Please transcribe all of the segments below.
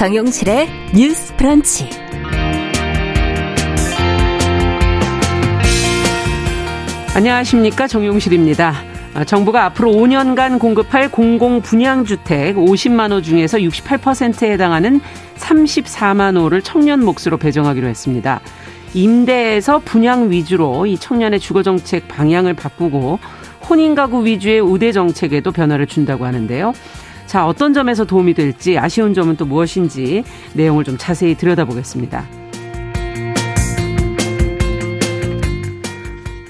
정용실의 뉴스 프런치. 안녕하십니까. 정용실입니다. 아, 정부가 앞으로 5년간 공급할 공공 분양 주택 50만 호 중에서 68%에 해당하는 34만 호를 청년 몫으로 배정하기로 했습니다. 임대에서 분양 위주로 이 청년의 주거 정책 방향을 바꾸고 혼인 가구 위주의 우대 정책에도 변화를 준다고 하는데요. 자, 어떤 점에서 도움이 될지 아쉬운 점은 또 무엇인지 내용을 좀 자세히 들여다보겠습니다.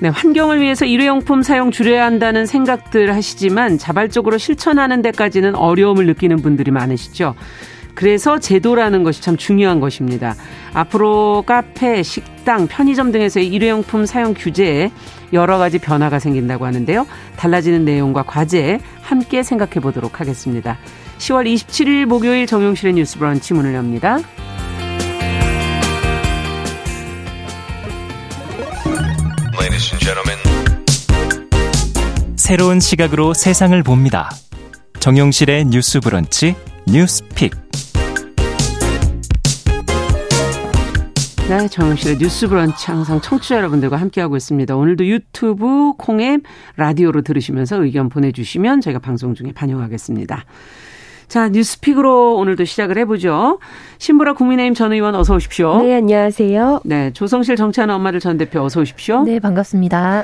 네, 환경을 위해서 일회용품 사용 줄여야 한다는 생각들 하시지만 자발적으로 실천하는 데까지는 어려움을 느끼는 분들이 많으시죠. 그래서 제도라는 것이 참 중요한 것입니다. 앞으로 카페, 식당, 편의점 등에서의 일회용품 사용 규제에 여러 가지 변화가 생긴다고 하는데요. 달라지는 내용과 과제 함께 생각해 보도록 하겠습니다. 10월 27일 목요일 정용실의 뉴스 브런치 문을 엽니다. 새로운 시각으로 세상을 봅니다. 정용실의 뉴스 브런치 뉴스 픽. 네, 정용실의 뉴스 브런치 항상 청취자 여러분들과 함께하고 있습니다. 오늘도 유튜브, 콩앱, 라디오로 들으시면서 의견 보내주시면 저희가 방송 중에 반영하겠습니다. 자, 뉴스픽으로 오늘도 시작을 해보죠. 신보라 국민의힘 전 의원 어서 오십시오. 네, 안녕하세요. 네, 조성실 정치하는 엄마들 전 대표 어서 오십시오. 네, 반갑습니다.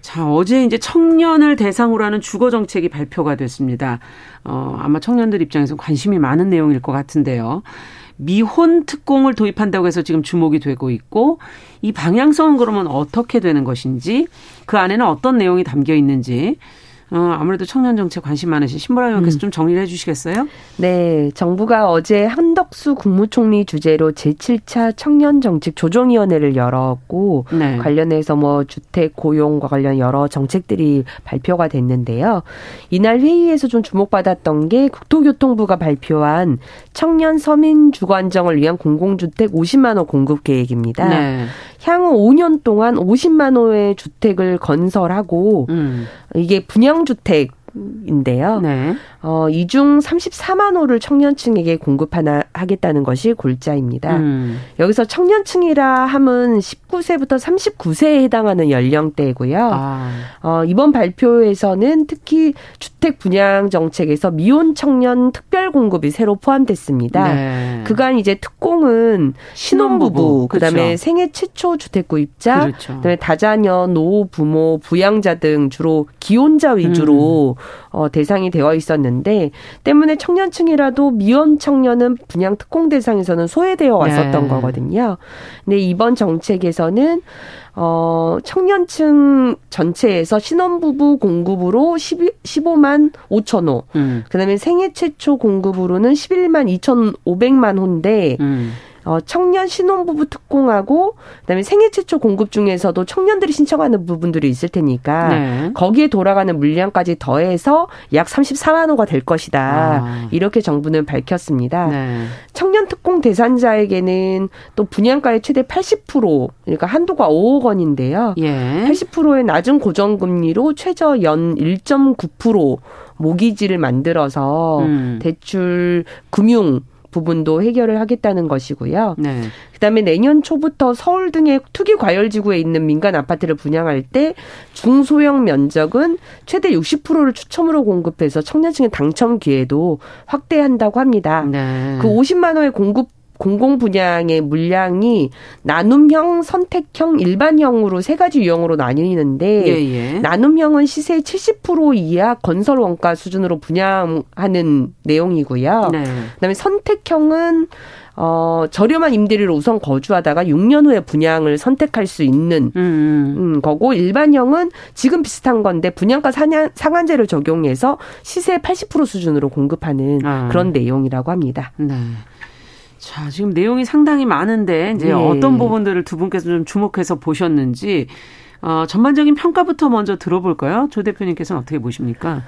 자, 어제 이제 청년을 대상으로 하는 주거 정책이 발표가 됐습니다. 어, 아마 청년들 입장에서 관심이 많은 내용일 것 같은데요. 미혼 특공을 도입한다고 해서 지금 주목이 되고 있고 이 방향성은 그러면 어떻게 되는 것인지 그 안에는 어떤 내용이 담겨 있는지 어, 아무래도 청년 정책 관심 많으신 신보라 의원께서 음. 좀 정리를 해 주시겠어요? 네. 정부가 어제 한덕수 국무총리 주재로 제7차 청년 정책 조정위원회를 열었고 네. 관련해서 뭐 주택 고용과 관련 여러 정책들이 발표가 됐는데요. 이날 회의에서 좀 주목받았던 게 국토교통부가 발표한 청년 서민 주거 안정을 위한 공공주택 50만 호 공급 계획입니다. 네. 향후 5년 동안 50만 호의 주택을 건설하고 음. 이게 분양주택 인데요. 네. 어, 이중 34만 호를 청년층에게 공급하나 하겠다는 것이 골자입니다. 음. 여기서 청년층이라 함은 19세부터 39세에 해당하는 연령대고요. 아. 어, 이번 발표에서는 특히 주택 분양 정책에서 미혼 청년 특별 공급이 새로 포함됐습니다. 네. 그간 이제 특공은 신혼부부, 그다음에 그렇죠. 생애 최초 주택 구입자, 그렇죠. 그다음에 다자녀, 노 부모, 부양자 등 주로 기혼자 위주로 음. 어, 대상이 되어 있었는데 때문에 청년층이라도 미혼 청년은 분양 특공 대상에서는 소외되어 왔었던 네. 거거든요. 근데 이번 정책에서는 어, 청년층 전체에서 신혼부부 공급으로 12, 15만 5천 호. 음. 그 다음에 생애 최초 공급으로는 11만 2,500만 호인데, 음. 어, 청년 신혼부부 특공하고 그다음에 생애 최초 공급 중에서도 청년들이 신청하는 부분들이 있을 테니까 네. 거기에 돌아가는 물량까지 더해서 약 34만 호가 될 것이다. 아. 이렇게 정부는 밝혔습니다. 네. 청년 특공 대상자에게는 또 분양가의 최대 80% 그러니까 한도가 5억 원인데요. 예. 80%의 낮은 고정금리로 최저 연 1.9% 모기지를 만들어서 음. 대출 금융 부분도 해결을 하겠다는 것이고요. 네. 그다음에 내년 초부터 서울 등의 투기 과열 지구에 있는 민간 아파트를 분양할 때 중소형 면적은 최대 60%를 추첨으로 공급해서 청년층의 당첨 기회도 확대한다고 합니다. 네. 그 50만 호의 공급 공공 분양의 물량이 나눔형, 선택형, 일반형으로 세 가지 유형으로 나뉘는데 예, 예. 나눔형은 시세 70% 이하 건설 원가 수준으로 분양하는 내용이고요. 네. 그다음에 선택형은 어, 저렴한 임대료로 우선 거주하다가 6년 후에 분양을 선택할 수 있는 음, 음. 음 거고 일반형은 지금 비슷한 건데 분양가 상한, 상한제를 적용해서 시세 80% 수준으로 공급하는 아. 그런 내용이라고 합니다. 네. 자, 지금 내용이 상당히 많은데 이제 네. 어떤 부분들을 두 분께서 좀 주목해서 보셨는지 어, 전반적인 평가부터 먼저 들어볼까요? 조 대표님께서는 어떻게 보십니까?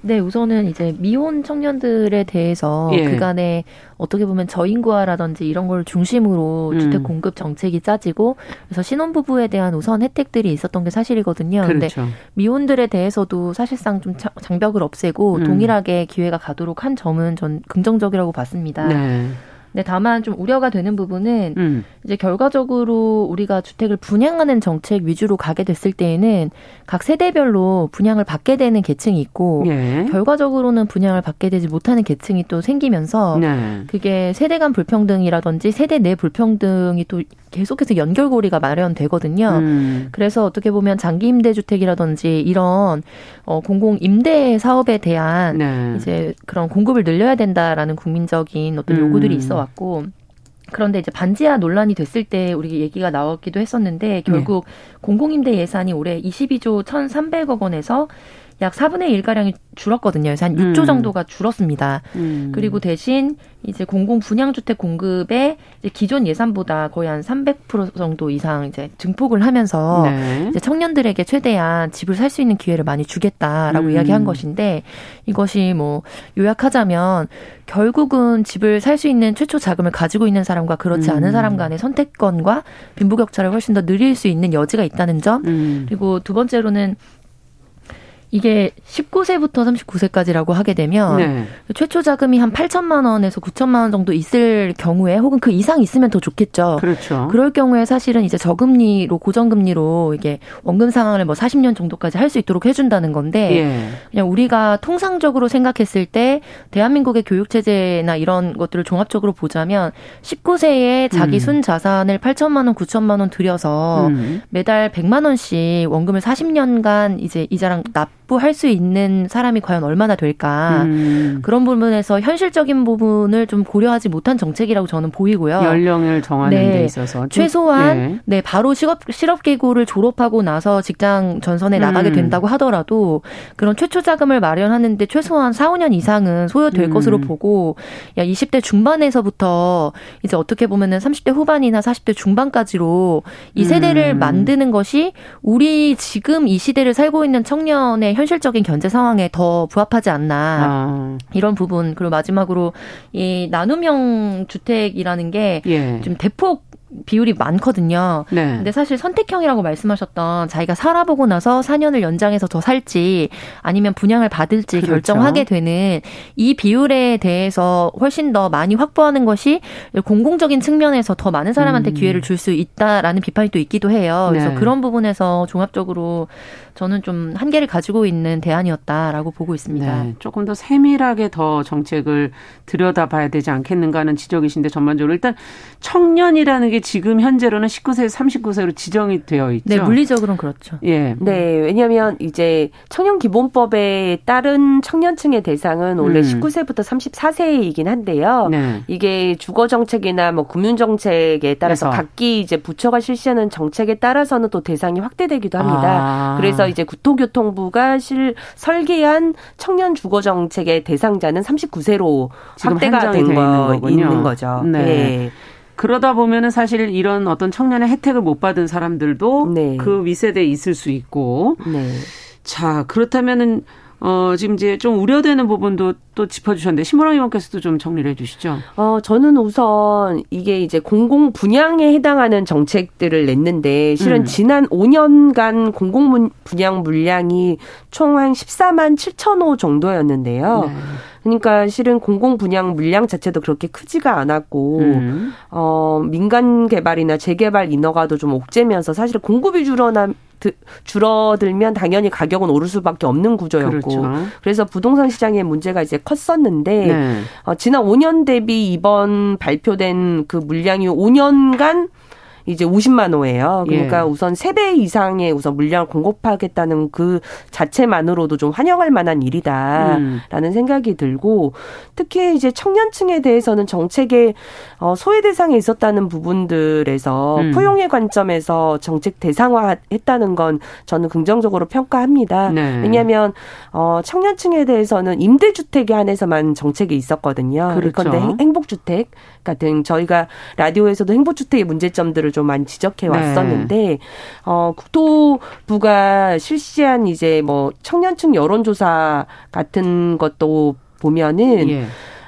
네, 우선은 이제 미혼 청년들에 대해서 예. 그간에 어떻게 보면 저인구화라든지 이런 걸 중심으로 음. 주택 공급 정책이 짜지고 그래서 신혼부부에 대한 우선 혜택들이 있었던 게 사실이거든요. 그런데 그렇죠. 미혼들에 대해서도 사실상 좀 장벽을 없애고 음. 동일하게 기회가 가도록 한 점은 전 긍정적이라고 봤습니다. 네. 네, 다만 좀 우려가 되는 부분은 음. 이제 결과적으로 우리가 주택을 분양하는 정책 위주로 가게 됐을 때에는 각 세대별로 분양을 받게 되는 계층이 있고 예. 결과적으로는 분양을 받게 되지 못하는 계층이 또 생기면서 네. 그게 세대 간 불평등이라든지 세대 내 불평등이 또 계속해서 연결고리가 마련되거든요. 음. 그래서 어떻게 보면 장기 임대 주택이라든지 이런 어 공공 임대 사업에 대한 네. 이제 그런 공급을 늘려야 된다라는 국민적인 어떤 요구들이 음. 있어 왔고 그런데 이제 반지하 논란이 됐을 때 우리 얘기가 나왔기도 했었는데 결국 네. 공공임대 예산이 올해 22조 1,300억 원에서 약 4분의 1가량이 줄었거든요. 그래서 한 6조 음. 정도가 줄었습니다. 음. 그리고 대신 이제 공공 분양주택 공급에 기존 예산보다 거의 한 300% 정도 이상 이제 증폭을 하면서 네. 이제 청년들에게 최대한 집을 살 수 있는 기회를 많이 주겠다라고 음. 이야기한 것인데 이것이 뭐 요약하자면 결국은 집을 살 수 있는 최초 자금을 가지고 있는 사람과 그렇지 않은 음. 사람 간의 선택권과 빈부격차를 훨씬 더 늘릴 수 있는 여지가 있다는 점 음. 그리고 두 번째로는 이게 19세부터 39세까지라고 하게 되면 네. 최초 자금이 한 8천만 원에서 9천만 원 정도 있을 경우에 혹은 그 이상 있으면 더 좋겠죠. 그렇죠. 그럴 경우에 사실은 이제 저금리로 고정금리로 이게 원금 상환을 뭐 40년 정도까지 할 수 있도록 해준다는 건데 예. 그냥 우리가 통상적으로 생각했을 때 대한민국의 교육 체제나 이런 것들을 종합적으로 보자면 19세에 자기 음. 순 자산을 8천만 원, 9천만 원 들여서 음. 매달 100만 원씩 원금을 40년간 이제 이자랑 납 납부할 수 있는 사람이 과연 얼마나 될까 음. 그런 부분에서 현실적인 부분을 좀 고려하지 못한 정책이라고 저는 보이고요. 연령을 정하는 네. 데 있어서 최소한 네. 네 바로 실업 실업기구를 졸업하고 나서 직장 전선에 나가게 음. 된다고 하더라도 그런 최초 자금을 마련하는데 최소한 4, 5년 이상은 소요될 음. 것으로 보고 야 20대 중반에서부터 이제 어떻게 보면은 30대 후반이나 40대 중반까지로 이 세대를 음. 만드는 것이 우리 지금 이 시대를 살고 있는 청년의 현실적인 견제 상황에 더 부합하지 않나 아. 이런 부분 그리고 마지막으로 이 나눔형 주택이라는 게좀 예. 대폭 비율이 많거든요. 네. 근데 사실 선택형이라고 말씀하셨던 자기가 살아보고 나서 4년을 연장해서 더 살지 아니면 분양을 받을지 그렇죠. 결정하게 되는 이 비율에 대해서 훨씬 더 많이 확보하는 것이 공공적인 측면에서 더 많은 사람한테 음. 기회를 줄 수 있다라는 비판이 또 있기도 해요. 그래서 네. 그런 부분에서 종합적으로 저는 좀 한계를 가지고 있는 대안이었다라고 보고 있습니다. 네. 조금 더 세밀하게 더 정책을 들여다봐야 되지 않겠는가 하는 지적이신데 전반적으로 일단 청년이라는 게 지금 현재로는 19세에서 39세로 지정이 되어 있죠. 네, 물리적으로는 그렇죠. 예. 네, 왜냐하면 이제 청년 기본법에 따른 청년층의 대상은 원래 음. 19세부터 34세이긴 한데요. 네. 이게 주거 정책이나 뭐 금융 정책에 따라서 그래서. 각기 이제 부처가 실시하는 정책에 따라서는 또 대상이 확대되기도 합니다. 아. 그래서 이제 국토교통부가 실 설계한 청년 주거 정책의 대상자는 39세로 확대가 된거 있는 거죠. 네. 네. 그러다 보면은 사실 이런 어떤 청년의 혜택을 못 받은 사람들도 네. 그 위세대에 있을 수 있고. 네. 자, 그렇다면은 어, 지금 이제 좀 우려되는 부분도 또 짚어주셨는데, 신보라 의원께서도 좀 정리를 해 주시죠. 어, 저는 우선 이게 이제 공공 분양에 해당하는 정책들을 냈는데, 실은 음. 지난 5년간 공공 분양 물량이 총 한 14만 7천 호 정도였는데요. 네. 그러니까 실은 공공 분양 물량 자체도 그렇게 크지가 않았고 음. 어 민간 개발이나 재개발 인허가도 좀 옥죄면서 사실 공급이 줄어나 줄어들면 당연히 가격은 오를 수밖에 없는 구조였고 그렇죠. 그래서 부동산 시장의 문제가 이제 컸었는데 네. 어, 지난 5년 대비 이번 발표된 그 물량이 5년간 이제 50만 호예요. 그러니까 예. 우선 3배 이상의 우선 물량을 공급하겠다는 그 자체만으로도 좀 환영할 만한 일이다라는 음. 생각이 들고 특히 이제 청년층에 대해서는 정책의 어 소외 대상에 있었다는 부분들에서 음. 포용의 관점에서 정책 대상화했다는 건 저는 긍정적으로 평가합니다. 네. 왜냐하면 어 청년층에 대해서는 임대주택에 한해서만 정책이 있었거든요. 그렇죠. 그런데 행복주택 같은 저희가 라디오에서도 행복주택의 문제점들을 좀 많이 지적해 네. 왔었는데 네. 어 국토부가 실시한 이제 뭐 청년층 여론조사 같은 것도 보면은 예.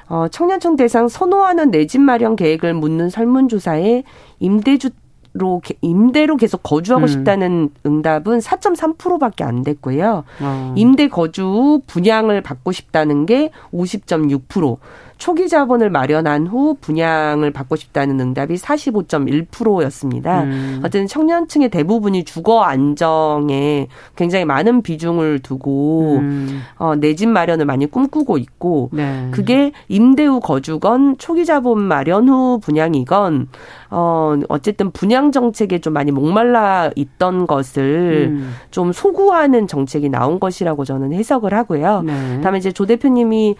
어 청년층 대상 선호하는 내 집 마련 계획을 묻는 설문조사에 임대주 로 임대로 계속 거주하고 음. 싶다는 응답은 4.3%밖에 안 됐고요. 어. 임대 거주 분양을 받고 싶다는 게 50.6%. 초기 자본을 마련한 후 분양을 받고 싶다는 응답이 45.1%였습니다. 음. 어쨌든 청년층의 대부분이 주거 안정에 굉장히 많은 비중을 두고 음. 어, 내 집 마련을 많이 꿈꾸고 있고 네. 그게 임대 후 거주건 초기 자본 마련 후 분양이건 어, 어쨌든 분양 정책에 좀 많이 목말라 있던 것을 음. 좀 소구하는 정책이 나온 것이라고 저는 해석을 하고요. 네. 다음에 이제 조 대표님이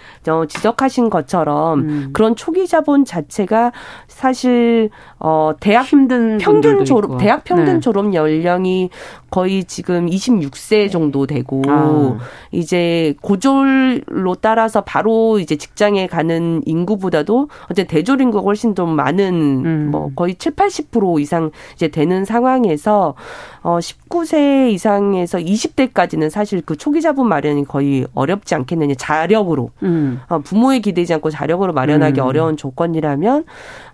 지적하신 것처럼 음. 그런 초기 자본 자체가 사실 어 대학 힘든 평균 졸업 있고. 대학 평균 네. 졸업 연령이 거의 지금 26세 정도 되고 아. 이제 고졸로 따라서 바로 이제 직장에 가는 인구보다도 어제 대졸 인구가 훨씬 좀 많은 음. 뭐 거의 7, 80% 이상 이제 되는 상황에서 어 19세 이상에서 20대까지는 사실 그 초기 자본 마련이 거의 어렵지 않겠느냐 자력으로 음. 어 부모에 기대지 않고 자력으로 마련하기 음. 어려운 조건이라면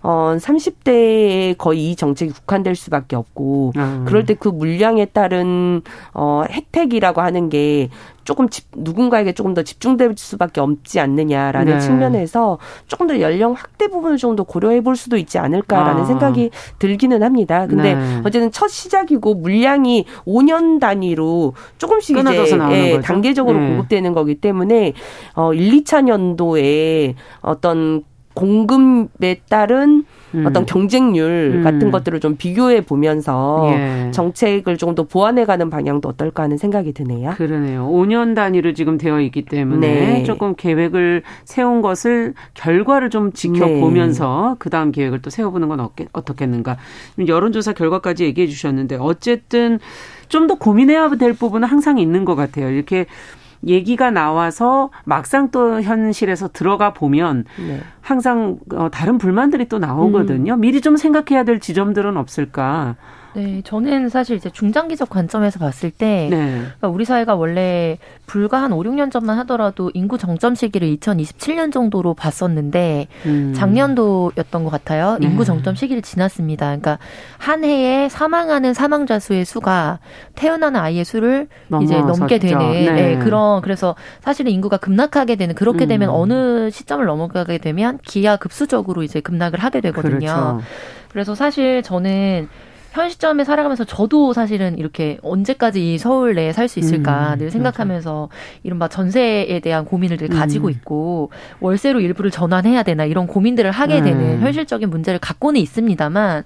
어 30대에 거의 이 정책이 국한될 수밖에 없고 음. 그럴 때 그 물량에 따른 어 혜택이라고 하는 게 조금 집, 누군가에게 조금 더 집중될 수밖에 없지 않느냐라는 네. 측면에서 조금 더 연령 확대 부분을 좀 더 고려해 볼 수도 있지 않을까라는 아. 생각이 들기는 합니다. 근데 네. 어쨌든 첫 시작이고 물량이 5년 단위로 조금씩 이제 예, 단계적으로 네. 공급되는 거기 때문에 어 1, 2차 년도에 어떤 공급에 따른 음. 어떤 경쟁률 음. 같은 것들을 좀 비교해 보면서 예. 정책을 조금 더 보완해가는 방향도 어떨까 하는 생각이 드네요. 그러네요. 5년 단위로 지금 되어 있기 때문에 네. 조금 계획을 세운 것을 결과를 좀 지켜보면서 네. 그 다음 계획을 또 세워보는 건 어떻겠는가. 여론조사 결과까지 얘기해 주셨는데 어쨌든 좀 더 고민해야 될 부분은 항상 있는 것 같아요. 이렇게 얘기가 나와서 막상 또 현실에서 들어가 보면 네. 항상 어, 다른 불만들이 또 나오거든요. 음. 미리 좀 생각해야 될 지점들은 없을까? 네, 저는 사실 이제 중장기적 관점에서 봤을 때 네. 그러니까 우리 사회가 원래 불과 한 5, 6년 전만 하더라도 인구 정점 시기를 2027년 정도로 봤었는데 음. 작년도였던 것 같아요. 네. 인구 정점 시기를 지났습니다. 그러니까 한 해에 사망하는 사망자 수의 수가 태어나는 아이의 수를 이제 넘게 되는 네. 네. 그런 그래서 사실은 인구가 급락하게 되는 그렇게 되면 음. 어느 시점을 넘어가게 되면 기하급수적으로 이제 급락을 하게 되거든요. 그렇죠. 그래서 사실 저는 현 시점에 살아가면서 저도 사실은 이렇게 언제까지 이 서울 내에 살 수 있을까 음, 늘 생각하면서. 이른바 전세에 대한 고민을 늘 가지고 음. 있고 월세로 일부를 전환해야 되나 이런 고민들을 하게 음. 되는 현실적인 문제를 갖고는 있습니다만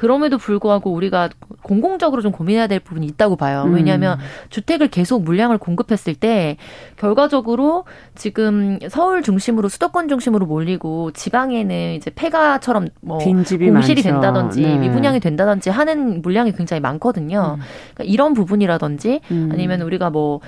그럼에도 불구하고 우리가 공공적으로 좀 고민해야 될 부분이 있다고 봐요. 음. 왜냐하면 음. 주택을 계속 물량을 공급했을 때 결과적으로 지금 서울 중심으로 수도권 중심으로 몰리고 지방에는 이제 폐가처럼 뭐 공실이 많죠. 된다든지 네. 미분양이 된다든지 하는 물량이 굉장히 많거든요. 음. 그러니까 이런 부분이라든지 음. 아니면 우리가 뭐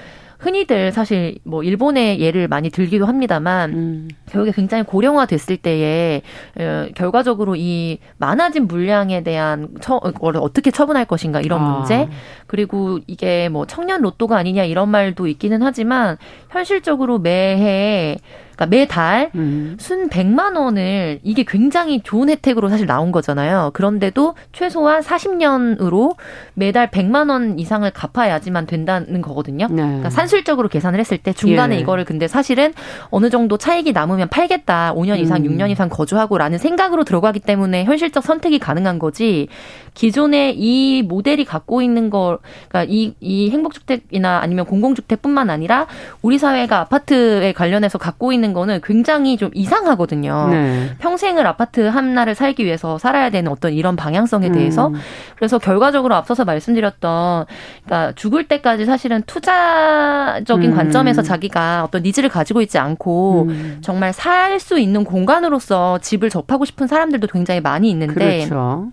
흔히들 사실 뭐 일본의 예를 많이 들기도 합니다만 음. 결국에 굉장히 고령화됐을 때에 어, 결과적으로 이 많아진 물량에 대한 처, 어떻게 처분할 것인가 이런 아. 문제 그리고 이게 뭐 청년 로또가 아니냐 이런 말도 있기는 하지만 현실적으로 매해 그러니까 매달 음. 순 100만 원을 이게 굉장히 좋은 혜택으로 사실 나온 거잖아요. 그런데도 최소한 40년으로 매달 100만 원 이상을 갚아야지만 된다는 거거든요. 네. 그러니까 산술적으로 계산을 했을 때 중간에 예. 이거를 근데 사실은 어느 정도 차익이 남으면 팔겠다. 5년 이상, 음. 6년 이상 거주하고라는 생각으로 들어가기 때문에 현실적 선택이 가능한 거지. 기존에 이 모델이 갖고 있는 거, 그러니까 이, 이 행복주택이나 아니면 공공주택뿐만 아니라 우리 사회가 아파트에 관련해서 갖고 있는 거는 굉장히 좀 이상하거든요. 네. 평생을 아파트 하나를 살기 위해서 살아야 되는 어떤 이런 방향성에 음. 대해서. 음. 그래서 결과적으로 앞서서 말씀드렸던, 그러니까 죽을 때까지 사실은 투자적인 음. 관점에서 자기가 어떤 needs를 가지고 있지 않고 음. 정말 살 수 있는 공간으로서 집을 접하고 싶은 사람들도 굉장히 많이 있는데. 그렇죠.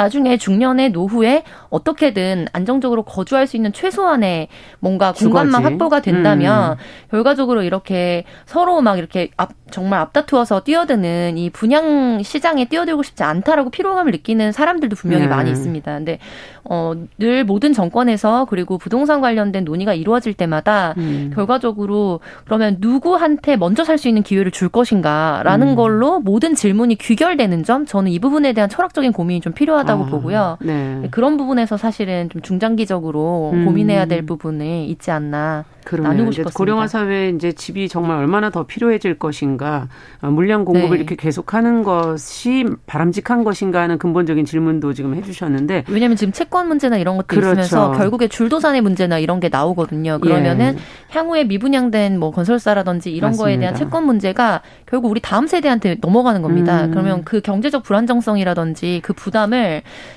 나중에 중년의 노후에 어떻게든 안정적으로 거주할 수 있는 최소한의 뭔가 공간만 확보가 된다면 음. 결과적으로 이렇게 서로 막 이렇게 앞, 정말 앞다투어서 뛰어드는 이 분양 시장에 뛰어들고 싶지 않다라고 피로감을 느끼는 사람들도 분명히 네. 많이 있습니다. 근데 어, 늘 모든 정권에서 그리고 부동산 관련된 논의가 이루어질 때마다 음. 결과적으로 그러면 누구한테 먼저 살 수 있는 기회를 줄 것인가라는 음. 걸로 모든 질문이 귀결되는 점 저는 이 부분에 대한 철학적인 고민이 좀 필요하다 고 아, 보고요. 네. 그런 부분에서 사실은 좀 중장기적으로 음. 고민해야 될 부분이 있지 않나 그러네요. 나누고 싶었습니다. 고령화 사회 이제 집이 정말 얼마나 더 필요해질 것인가, 어, 물량 공급을 네. 이렇게 계속하는 것이 바람직한 것인가 하는 근본적인 질문도 지금 해주셨는데 왜냐하면 지금 채권 문제나 이런 것도 그렇죠. 있으면서 결국에 줄도산의 문제나 이런 게 나오거든요. 그러면은 예. 향후에 미분양된 뭐 건설사라든지 이런 맞습니다. 거에 대한 채권 문제가 결국 우리 다음 세대한테 넘어가는 겁니다. 음. 그러면 그 경제적 불안정성이라든지 그 부담을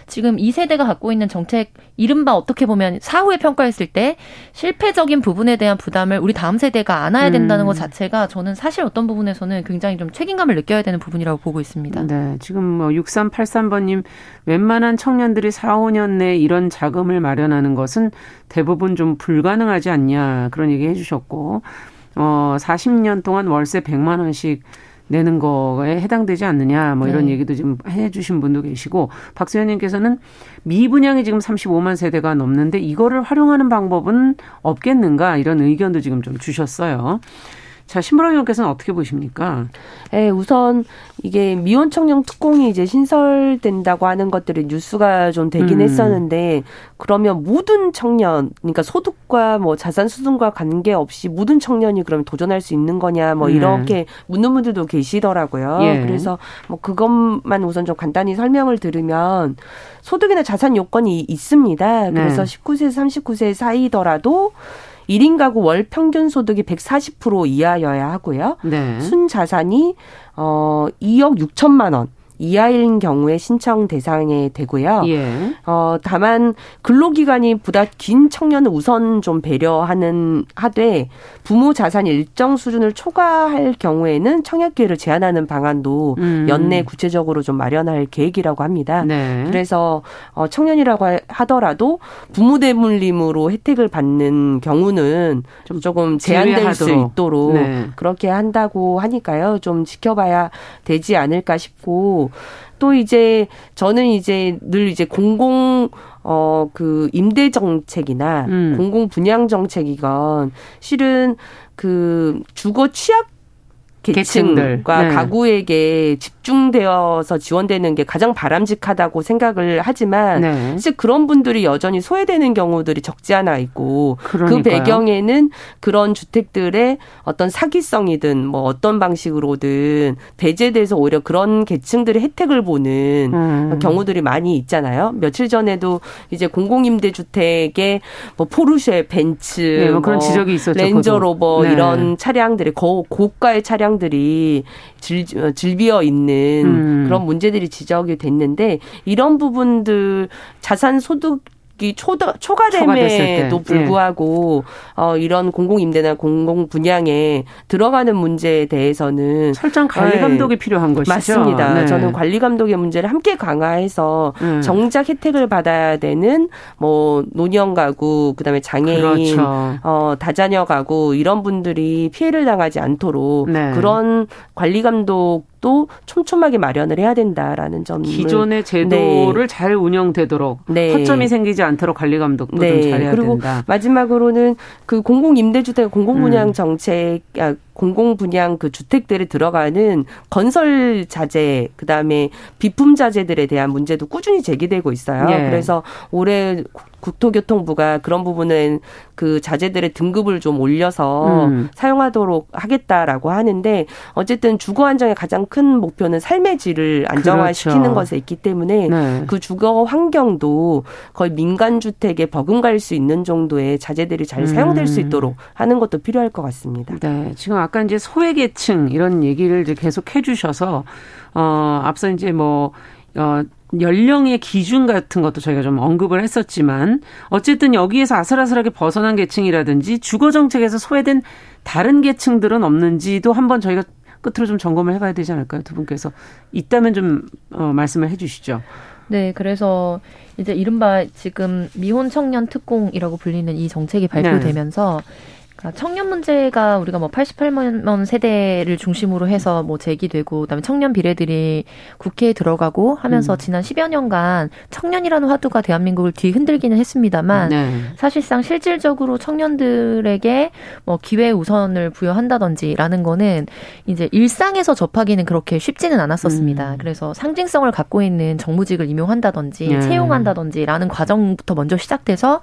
지금 이 세대가 갖고 있는 정책 이른바 어떻게 보면 사후에 평가했을 때 실패적인 부분에 대한 부담을 우리 다음 세대가 안아야 된다는 음. 것 자체가 저는 사실 어떤 부분에서는 굉장히 좀 책임감을 느껴야 되는 부분이라고 보고 있습니다. 네. 지금 뭐 6383번님 웬만한 청년들이 4, 5년 내에 이런 자금을 마련하는 것은 대부분 좀 불가능하지 않냐 그런 얘기 해주셨고 어 40년 동안 월세 100만 원씩 내는 거에 해당되지 않느냐 뭐 이런 네. 얘기도 지금 해주신 분도 계시고 박수현님께서는 미분양이 지금 35만 세대가 넘는데 이거를 활용하는 방법은 없겠는가 이런 의견도 지금 좀 주셨어요. 자, 신보라 의원께서는 어떻게 보십니까? 예, 우선 이게 미혼 청년 특공이 이제 신설된다고 하는 것들이 뉴스가 좀 되긴 음. 했었는데 그러면 모든 청년, 그러니까 소득과 뭐 자산 수준과 관계없이 모든 청년이 그러면 도전할 수 있는 거냐 뭐 네. 이렇게 네. 묻는 분들도 계시더라고요. 예. 그래서 뭐 그것만 우선 좀 간단히 설명을 들으면 소득이나 자산 요건이 있습니다. 그래서 네. 19세, 39세 사이더라도 1인 가구 월 평균 소득이 140% 이하여야 하고요. 네. 순 자산이 어 2억 6천만 원. 이하인 경우에 신청 대상에 되고요. 예. 어, 다만 근로기간이 보다 긴 청년을 우선 좀 배려하는 하되 부모 자산 일정 수준을 초과할 경우에는 청약 기회를 제한하는 방안도 음. 연내 구체적으로 좀 마련할 계획이라고 합니다. 네. 그래서 어, 청년이라고 하더라도 부모 대물림으로 혜택을 받는 경우는 좀 조금 제한될 제외하도록. 수 있도록 네. 그렇게 한다고 하니까요. 좀 지켜봐야 되지 않을까 싶고 또 이제 저는 이제 늘 이제 공공 어 그 임대 정책이나 음. 공공 분양 정책이건 실은 그 주거 취약 계층과 네. 가구에게 집중되어서 지원되는 게 가장 바람직하다고 생각을 하지만 네. 사실 그런 분들이 여전히 소외되는 경우들이 적지 않아 있고 그 그러니까요. 그 배경에는 그런 주택들의 어떤 사기성이든 뭐 어떤 방식으로든 배제돼서 오히려 그런 계층들의 혜택을 보는 음. 경우들이 많이 있잖아요. 며칠 전에도 이제 공공임대주택에 뭐 포르쉐, 벤츠, 네, 뭐 그런 뭐 지적이 있었죠. 렌저로버 네. 이런 차량들이 고, 고가의 차량 들이 질, 어, 질비어 있는 음. 그런 문제들이 지적이 됐는데 이런 부분들 자산 소득 이 초다, 초과됨에도 예. 불구하고 예. 어, 이런 공공 임대나 공공 분양에 들어가는 문제에 대해서는 설정 관리 네. 감독이 네. 필요한 것이죠. 맞습니다. 네. 저는 관리 감독의 문제를 함께 강화해서 음. 정작 혜택을 받아야 되는 뭐 노년 가구, 그다음에 장애인, 그렇죠. 어, 다자녀 가구 이런 분들이 피해를 당하지 않도록 네. 그런 관리 감독 또 촘촘하게 마련을 해야 된다라는 점. 기존의 제도를 네. 잘 운영되도록 네. 허점이 생기지 않도록 관리 감독도 네. 좀 잘해야 그리고 된다. 마지막으로는 그 공공 임대주택 공공 분양 음. 정책 아, 공공 분양 그 주택들에 들어가는 건설 자재 그다음에 비품 자재들에 대한 문제도 꾸준히 제기되고 있어요. 예. 그래서 올해 국토교통부가 그런 부분은 그 자재들의 등급을 좀 올려서 음. 사용하도록 하겠다라고 하는데 어쨌든 주거 안정의 가장 큰 목표는 삶의 질을 안정화시키는 그렇죠. 것에 있기 때문에 네. 그 주거 환경도 거의 민간 주택에 버금갈 수 있는 정도의 자재들이 잘 사용될 수 음. 있도록 하는 것도 필요할 것 같습니다. 네, 지금 아까 이제 소외계층 이런 얘기를 이제 계속 해주셔서 어 앞서 이제 뭐 어. 연령의 기준 같은 것도 저희가 좀 언급을 했었지만 어쨌든 여기에서 아슬아슬하게 벗어난 계층이라든지 주거 정책에서 소외된 다른 계층들은 없는지도 한번 저희가 끝으로 좀 점검을 해봐야 되지 않을까요? 두 분께서 있다면 좀 어, 말씀을 해주시죠. 네, 그래서 이제 이른바 지금 미혼 청년 특공이라고 불리는 이 정책이 발표되면서 네. 그러니까 청년 문제가 우리가 뭐 88만 세대를 중심으로 해서 뭐 제기되고 그다음에 청년 비례들이 국회에 들어가고 하면서 음. 지난 10여 년간 청년이라는 화두가 대한민국을 뒤흔들기는 했습니다만 네. 사실상 실질적으로 청년들에게 뭐 기회 우선을 부여한다든지라는 거는 이제 일상에서 접하기는 그렇게 쉽지는 않았었습니다. 음. 그래서 상징성을 갖고 있는 정무직을 임용한다든지 네. 채용한다든지라는 과정부터 먼저 시작돼서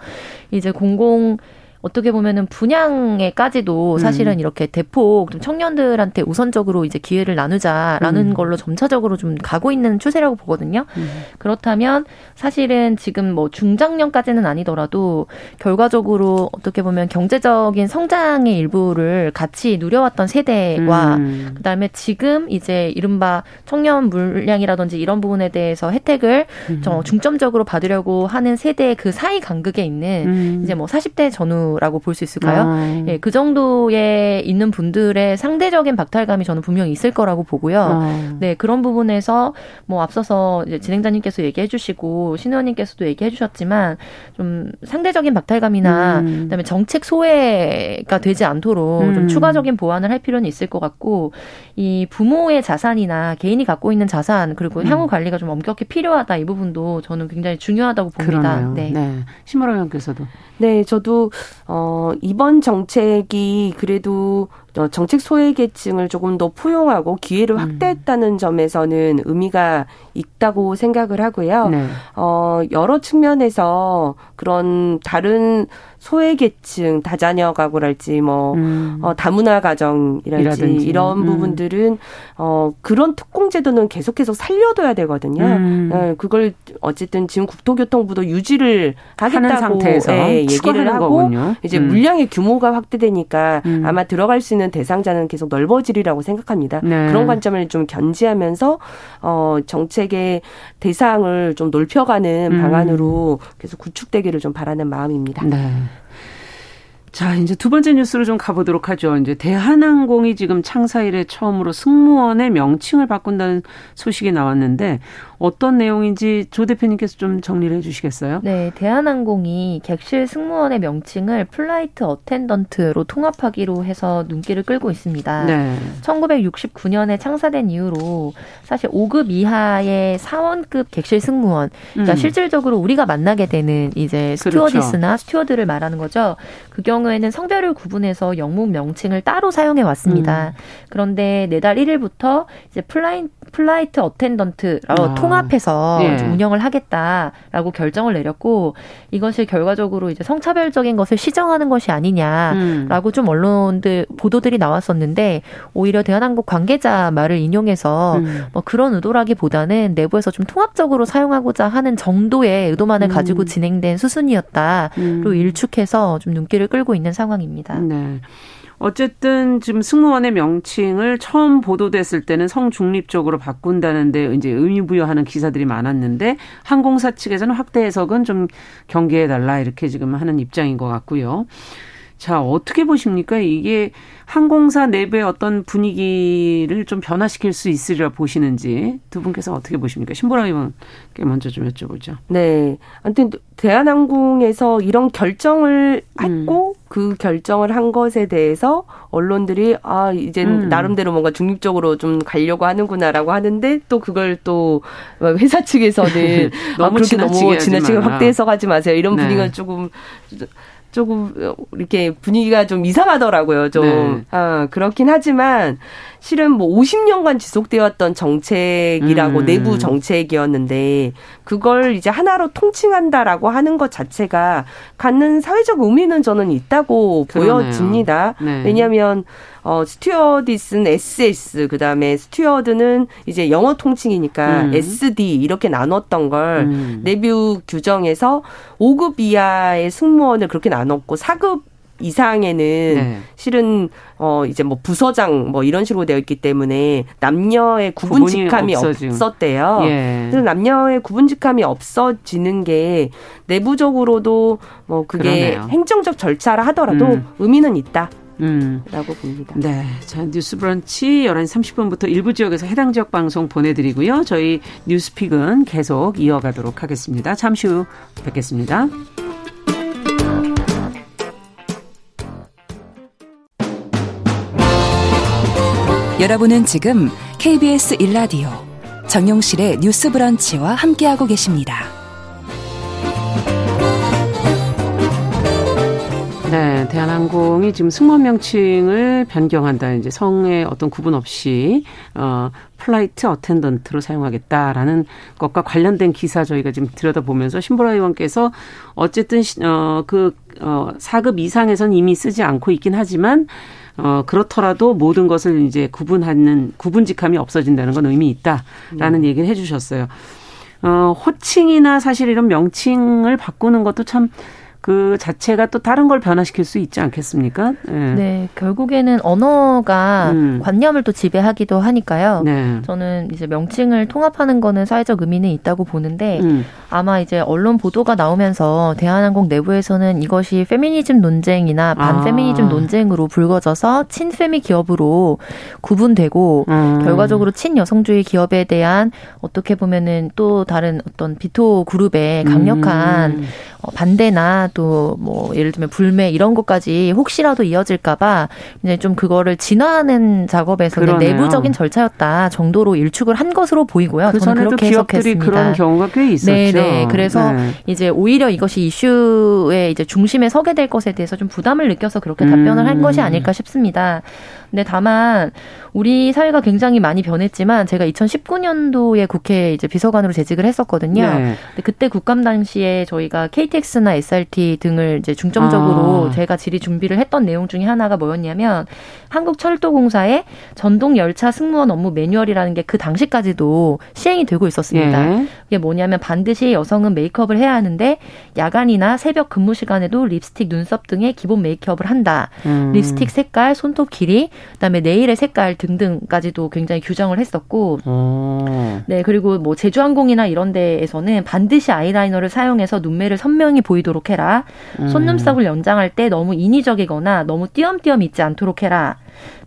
이제 공공 어떻게 보면은 분양에까지도 음. 사실은 음. 이렇게 대폭 좀 청년들한테 우선적으로 이제 기회를 나누자라는 음. 걸로 점차적으로 좀 가고 있는 추세라고 보거든요. 음. 그렇다면 사실은 지금 뭐 중장년까지는 아니더라도 결과적으로 어떻게 보면 경제적인 성장의 일부를 같이 누려왔던 세대와 음. 그다음에 지금 이제 이른바 청년 물량이라든지 이런 부분에 대해서 혜택을 음. 중점적으로 받으려고 하는 세대 그 사이 간극에 있는 이제 뭐 40대 전후 라고 볼 수 있을까요? 아. 예, 그 정도에 있는 분들의 상대적인 박탈감이 저는 분명히 있을 거라고 보고요. 아. 네, 그런 부분에서 뭐 앞서서 이제 진행자님께서 얘기해 주시고 신 의원님께서도 얘기해 주셨지만 좀 상대적인 박탈감이나 음. 그다음에 정책 소외가 되지 않도록 음. 좀 추가적인 보완을 할 필요는 있을 것 같고 이 부모의 자산이나 개인이 갖고 있는 자산 그리고 음. 향후 관리가 좀 엄격히 필요하다 이 부분도 저는 굉장히 중요하다고 봅니다. 그러네요. 네. 네. 신보라 의원께서도 네, 저도 어 이번 정책이 그래도 어, 정책 소외 계층을 조금 더 포용하고 기회를 음. 확대했다는 음. 점에서는 의미가 있다고 생각을 하고요. 네. 어 여러 측면에서 그런 다른 소외 계층, 다자녀 가구랄지 뭐 음. 어, 다문화 가정이랄지 이런 음. 부분들은 어 그런 특공 제도는 계속해서 살려둬야 되거든요. 음. 네, 그걸 어쨌든 지금 국토교통부도 유지를 하겠다고 상태에서 예, 얘기를 하고 거군요. 이제 음. 물량의 규모가 확대되니까 음. 아마 들어갈 수 있는 대상자는 계속 넓어지리라고 생각합니다. 네. 그런 관점을 좀 견지하면서 어 정책의 대상을 좀 넓혀가는 음. 방안으로 계속 구축되기를 좀 바라는 마음입니다. 네. 자, 이제 두 번째 뉴스로 좀 가보도록 하죠. 이제 대한항공이 지금 창사 이래 처음으로 승무원의 명칭을 바꾼다는 소식이 나왔는데 어떤 내용인지 조 대표님께서 좀 정리를 해주시겠어요? 네, 대한항공이 객실 승무원의 명칭을 flight attendant로 통합하기로 해서 눈길을 끌고 있습니다. 네. 1969년에 창사된 이후로 사실 5급 이하의 사원급 객실 승무원, 그러니까 음. 실질적으로 우리가 만나게 되는 이제 그렇죠. 스튜어디스나 그렇죠. 스튜어드를 말하는 거죠. 그 경우에는 성별을 구분해서 영문 명칭을 따로 사용해 왔습니다. 음. 그런데 내달 1일부터 이제 fly, flight attendant로 아. 통합해서 예. 운영을 하겠다라고 결정을 내렸고 이것이 결과적으로 이제 성차별적인 것을 시정하는 것이 아니냐라고 음. 좀 언론들 보도들이 나왔었는데 오히려 대한항공 관계자 말을 인용해서 음. 뭐 그런 의도라기보다는 내부에서 좀 통합적으로 사용하고자 하는 정도의 의도만을 음. 가지고 진행된 수순이었다로 음. 일축해서 좀 눈길을 끌고 있는 상황입니다. 네. 어쨌든 지금 승무원의 명칭을 처음 보도됐을 때는 성중립적으로 바꾼다는 데 이제 의미 부여하는 기사들이 많았는데 항공사 측에서는 확대 해석은 좀 경계해 달라 이렇게 지금 하는 입장인 것 같고요. 자, 어떻게 보십니까? 이게 항공사 내부의 어떤 분위기를 좀 변화시킬 수 있으리라 보시는지 두 분께서 어떻게 보십니까? 신보라 의원께 먼저 좀 여쭤보죠. 네. 아무튼 대한항공에서 이런 결정을 했고 음. 그 결정을 한 것에 대해서 언론들이 아 이제 음. 나름대로 뭔가 중립적으로 좀 가려고 하는구나라고 하는데 또 그걸 또 회사 측에서는 너무 아, 그렇게 너무 지나치게 확대 해석하지 마세요 이런 네. 분위기가 조금 조금 이렇게 분위기가 좀 이상하더라고요. 좀 네. 아, 그렇긴 하지만 실은 뭐 50년간 지속되었던 정책이라고 음. 내부 정책이었는데 그걸 이제 하나로 통칭한다라고 하는 것 자체가 갖는 사회적 의미는 저는 있다고 그러네요. 보여집니다. 네. 왜냐하면 어 스튜어디스는 SS 그 다음에 스튜어드는 이제 영어 통칭이니까 음. SD 이렇게 나눴던 걸 음. 내부 규정에서 5급 이하의 승무원을 그렇게 나눴고 4급 이상에는 네. 실은 어 이제 뭐 부서장 뭐 이런 식으로 되어 있기 때문에 남녀의 구분 직함이 없었대요. 예. 그래서 남녀의 구분 직함이 없어지는 게 내부적으로도 뭐 그게 그러네요. 행정적 절차라 하더라도 음. 의미는 있다. 음. 라고 봅니다. 네. 자, 뉴스 브런치 11시 30분부터 일부 지역에서 해당 지역 방송 보내드리고요. 저희 뉴스픽은 계속 이어가도록 하겠습니다. 잠시 후 뵙겠습니다. 여러분은 지금 KBS 1라디오 정용실의 뉴스 브런치와 함께하고 계십니다. 네, 대한항공이 지금 승무원 명칭을 변경한다. 이제 성의 어떤 구분 없이 어 flight attendant로 사용하겠다라는 것과 관련된 기사 저희가 지금 들여다보면서 신보라 의원께서 어쨌든 어그 어 4급 이상에선 이미 쓰지 않고 있긴 하지만 어, 그렇더라도 모든 것을 이제 구분하는 구분직함이 없어진다는 건 의미 있다라는 네. 얘기를 해주셨어요. 어, 호칭이나 사실 이런 명칭을 바꾸는 것도 참 그 자체가 또 다른 걸 변화시킬 수 있지 않겠습니까? 네, 네 결국에는 언어가 음. 관념을 또 지배하기도 하니까요. 네. 저는 이제 명칭을 통합하는 거는 사회적 의미는 있다고 보는데 음. 아마 이제 언론 보도가 나오면서 대한항공 내부에서는 이것이 페미니즘 논쟁이나 반페미니즘 아. 논쟁으로 불거져서 친페미 기업으로 구분되고 음. 결과적으로 친여성주의 기업에 대한 어떻게 보면은 또 다른 어떤 비토 그룹의 강력한 음. 어, 반대나 또 뭐 예를 들면 불매 이런 것까지 혹시라도 이어질까봐 이제 좀 그거를 진화하는 그러네요. 내부적인 절차였다 정도로 일축을 한 것으로 보이고요. 그 저는 그렇게 해석했습니다. 그런 경우가 꽤 있었죠. 네, 네. 그래서 네. 이제 오히려 이것이 이슈의 이제 중심에 서게 될 것에 대해서 좀 부담을 느껴서 그렇게 답변을 한 것이 음. 아닐까 싶습니다. 근데 다만 우리 사회가 굉장히 많이 변했지만 제가 2019년도에 국회 이제 비서관으로 재직을 했었거든요. 네. 근데 그때 국감 당시에 저희가 KTX나 SRT 등을 이제 중점적으로 아. 제가 질의 준비를 했던 내용 중에 하나가 뭐였냐면 한국철도공사의 전동 열차 승무원 업무 매뉴얼이라는 게 그 당시까지도 시행이 되고 있었습니다. 예. 이게 뭐냐면 반드시 여성은 메이크업을 해야 하는데 야간이나 새벽 근무 시간에도 립스틱, 눈썹 등의 기본 메이크업을 한다. 음. 립스틱 색깔, 손톱 길이, 그다음에 네일의 색깔 등등까지도 굉장히 규정을 했었고, 오. 네 그리고 뭐 제주항공이나 이런 데에서는 반드시 아이라이너를 사용해서 눈매를 선명히 보이도록 해라. 음. 속눈썹을 연장할 때 너무 인위적이거나 너무 띄엄띄엄 있지 않도록 해라.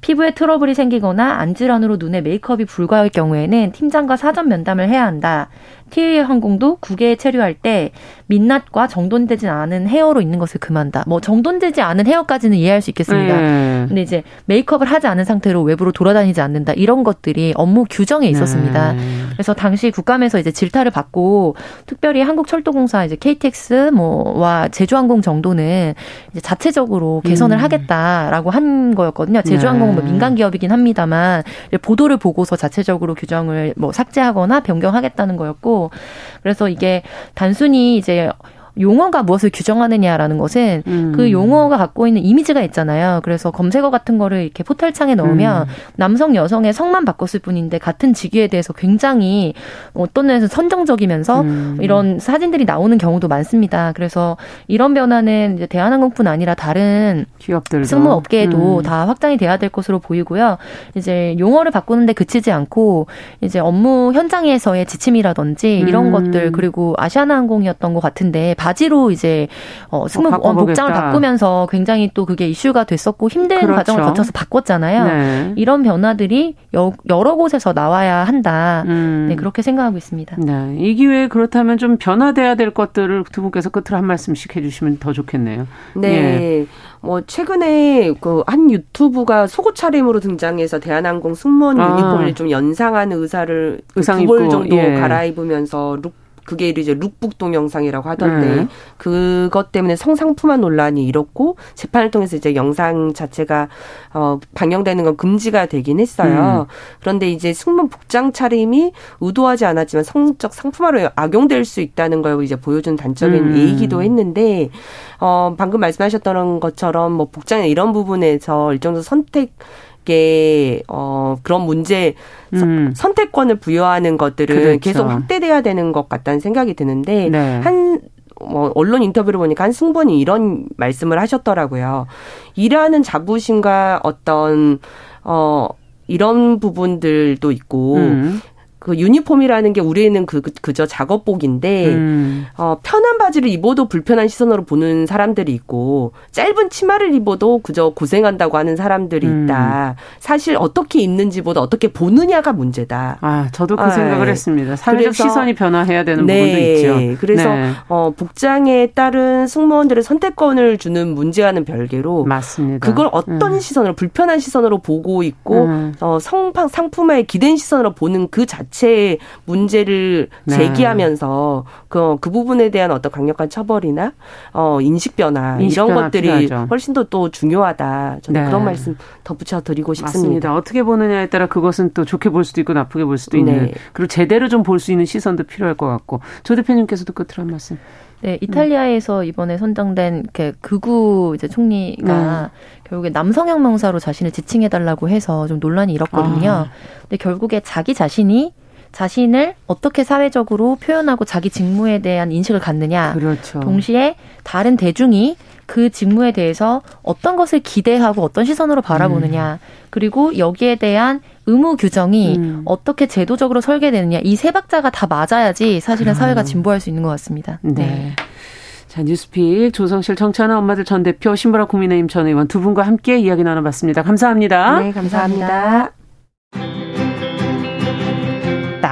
피부에 트러블이 생기거나 안질환으로 눈에 메이크업이 불가할 경우에는 팀장과 사전 면담을 해야 한다. 티웨이 항공도 국외에 체류할 때 민낯과 정돈되지 않은 헤어로 있는 것을 금한다. 뭐 정돈되지 않은 헤어까지는 이해할 수 있겠습니다. 네. 근데 이제 메이크업을 하지 않은 상태로 외부로 돌아다니지 않는다. 이런 것들이 업무 규정에 있었습니다. 네. 그래서 당시 국감에서 이제 질타를 받고 특별히 한국철도공사 이제 KTX 뭐와 제주항공 정도는 이제 자체적으로 개선을 음. 하겠다라고 한 거였거든요. 제주항공은 뭐 네. 민간 기업이긴 합니다만 보도를 보고서 자체적으로 규정을 뭐 삭제하거나 변경하겠다는 거였고 그래서 이게 단순히 이제 용어가 무엇을 규정하느냐라는 것은 음. 그 용어가 갖고 있는 이미지가 있잖아요. 그래서 검색어 같은 거를 이렇게 포털창에 넣으면 음. 남성 여성의 성만 바꿨을 뿐인데 같은 직위에 대해서 굉장히 어떤 면에서 선정적이면서 음. 이런 사진들이 나오는 경우도 많습니다. 그래서 이런 변화는 이제 대한항공뿐 아니라 다른 기업들 승무 업계에도 음. 다 확장이 돼야 될 것으로 보이고요. 이제 용어를 바꾸는데 그치지 않고 이제 업무 현장에서의 지침이라든지 이런 음. 것들 그리고 아시아나항공이었던 것 같은데 바지로 이제 어, 승무 어, 복장을 바꾸면서 굉장히 또 그게 이슈가 됐었고 힘든 그렇죠. 과정을 거쳐서 바꿨잖아요. 네. 이런 변화들이 여, 러 곳에서 나와야 한다. 음. 네, 그렇게 생각하고 있습니다. 네. 이 기회에 그렇다면 좀 변화돼야 될 것들을 두 분께서 끝으로 한 말씀씩 해주시면 더 좋겠네요. 네. 예. 뭐 최근에 그 한 유튜버가 속옷 차림으로 등장해서 대한항공 승무원 아. 유니폼을 좀 연상한 의사를 의상 두벌 정도 예. 갈아입으면서 look 그게 이제 룩북 동영상이라고 하던데 네. 그것 때문에 성상품화 논란이 일었고 재판을 통해서 이제 영상 자체가 어 방영되는 건 금지가 되긴 했어요. 음. 그런데 이제 승무 복장 차림이 의도하지 않았지만 성적 상품화로 악용될 수 있다는 걸 이제 보여준 단적인 음. 예이기도 했는데 어 방금 말씀하셨던 것처럼 뭐 복장이나 이런 부분에서 일정도 선택 게 어, 그런 문제 음. 선택권을 부여하는 것들은 그렇죠. 계속 확대돼야 되는 것 같다는 생각이 드는데 네. 한 뭐, 언론 인터뷰를 보니까 한 승본이 이런 말씀을 하셨더라고요. 일하는 자부심과 어떤, 어, 이런 부분들도 있고, 음. 그 유니폼이라는 게 우리는 그, 그저 작업복인데, 음. 어, 편한 바지를 입어도 불편한 시선으로 보는 사람들이 있고, 짧은 치마를 입어도 그저 고생한다고 하는 사람들이 음. 있다. 사실 어떻게 입는지보다 어떻게 보느냐가 문제다. 아, 저도 그 아, 생각을 했습니다. 사회적 시선이 변화해야 되는 네. 부분도 있죠. 그래서, 네. 어, 복장에 따른 승무원들의 선택권을 주는 문제와는 별개로. 맞습니다. 그걸 어떤 음. 시선으로, 불편한 시선으로 보고 있고, 음. 어, 성, 상품에 기댄 시선으로 보는 그 자체 자체의 문제를 네. 제기하면서 그, 그 부분에 대한 어떤 강력한 처벌이나 어, 인식 변화 인식 이런 것들이 필요하죠. 훨씬 더 또 중요하다. 저는 네. 그런 말씀 덧붙여 드리고 싶습니다. 맞습니다. 어떻게 보느냐에 따라 그것은 또 좋게 볼 수도 있고 나쁘게 볼 수도 있는 네. 그리고 제대로 좀 볼 수 있는 시선도 필요할 것 같고 조 대표님께서도 끝으로 한 말씀. 네, 이탈리아에서 이번에 선정된 이렇게 극우 이제 총리가 음. 결국에 남성형 명사로 자신을 지칭해달라고 해서 좀 논란이 일었거든요. 아. 근데 결국에 자기 자신이 자신을 어떻게 사회적으로 표현하고 자기 직무에 대한 인식을 갖느냐. 그렇죠. 동시에 다른 대중이 그 직무에 대해서 어떤 것을 기대하고 어떤 시선으로 바라보느냐. 음. 그리고 여기에 대한 의무 규정이 음. 어떻게 제도적으로 설계되느냐. 이 세 박자가 다 맞아야지 사실은 음. 사회가 진보할 수 있는 것 같습니다. 네. 네. 자, 뉴스픽 조성실 정치하는 엄마들 전 대표 신보라 국민의힘 전 의원 두 분과 함께 이야기 나눠봤습니다. 감사합니다. 네, 감사합니다.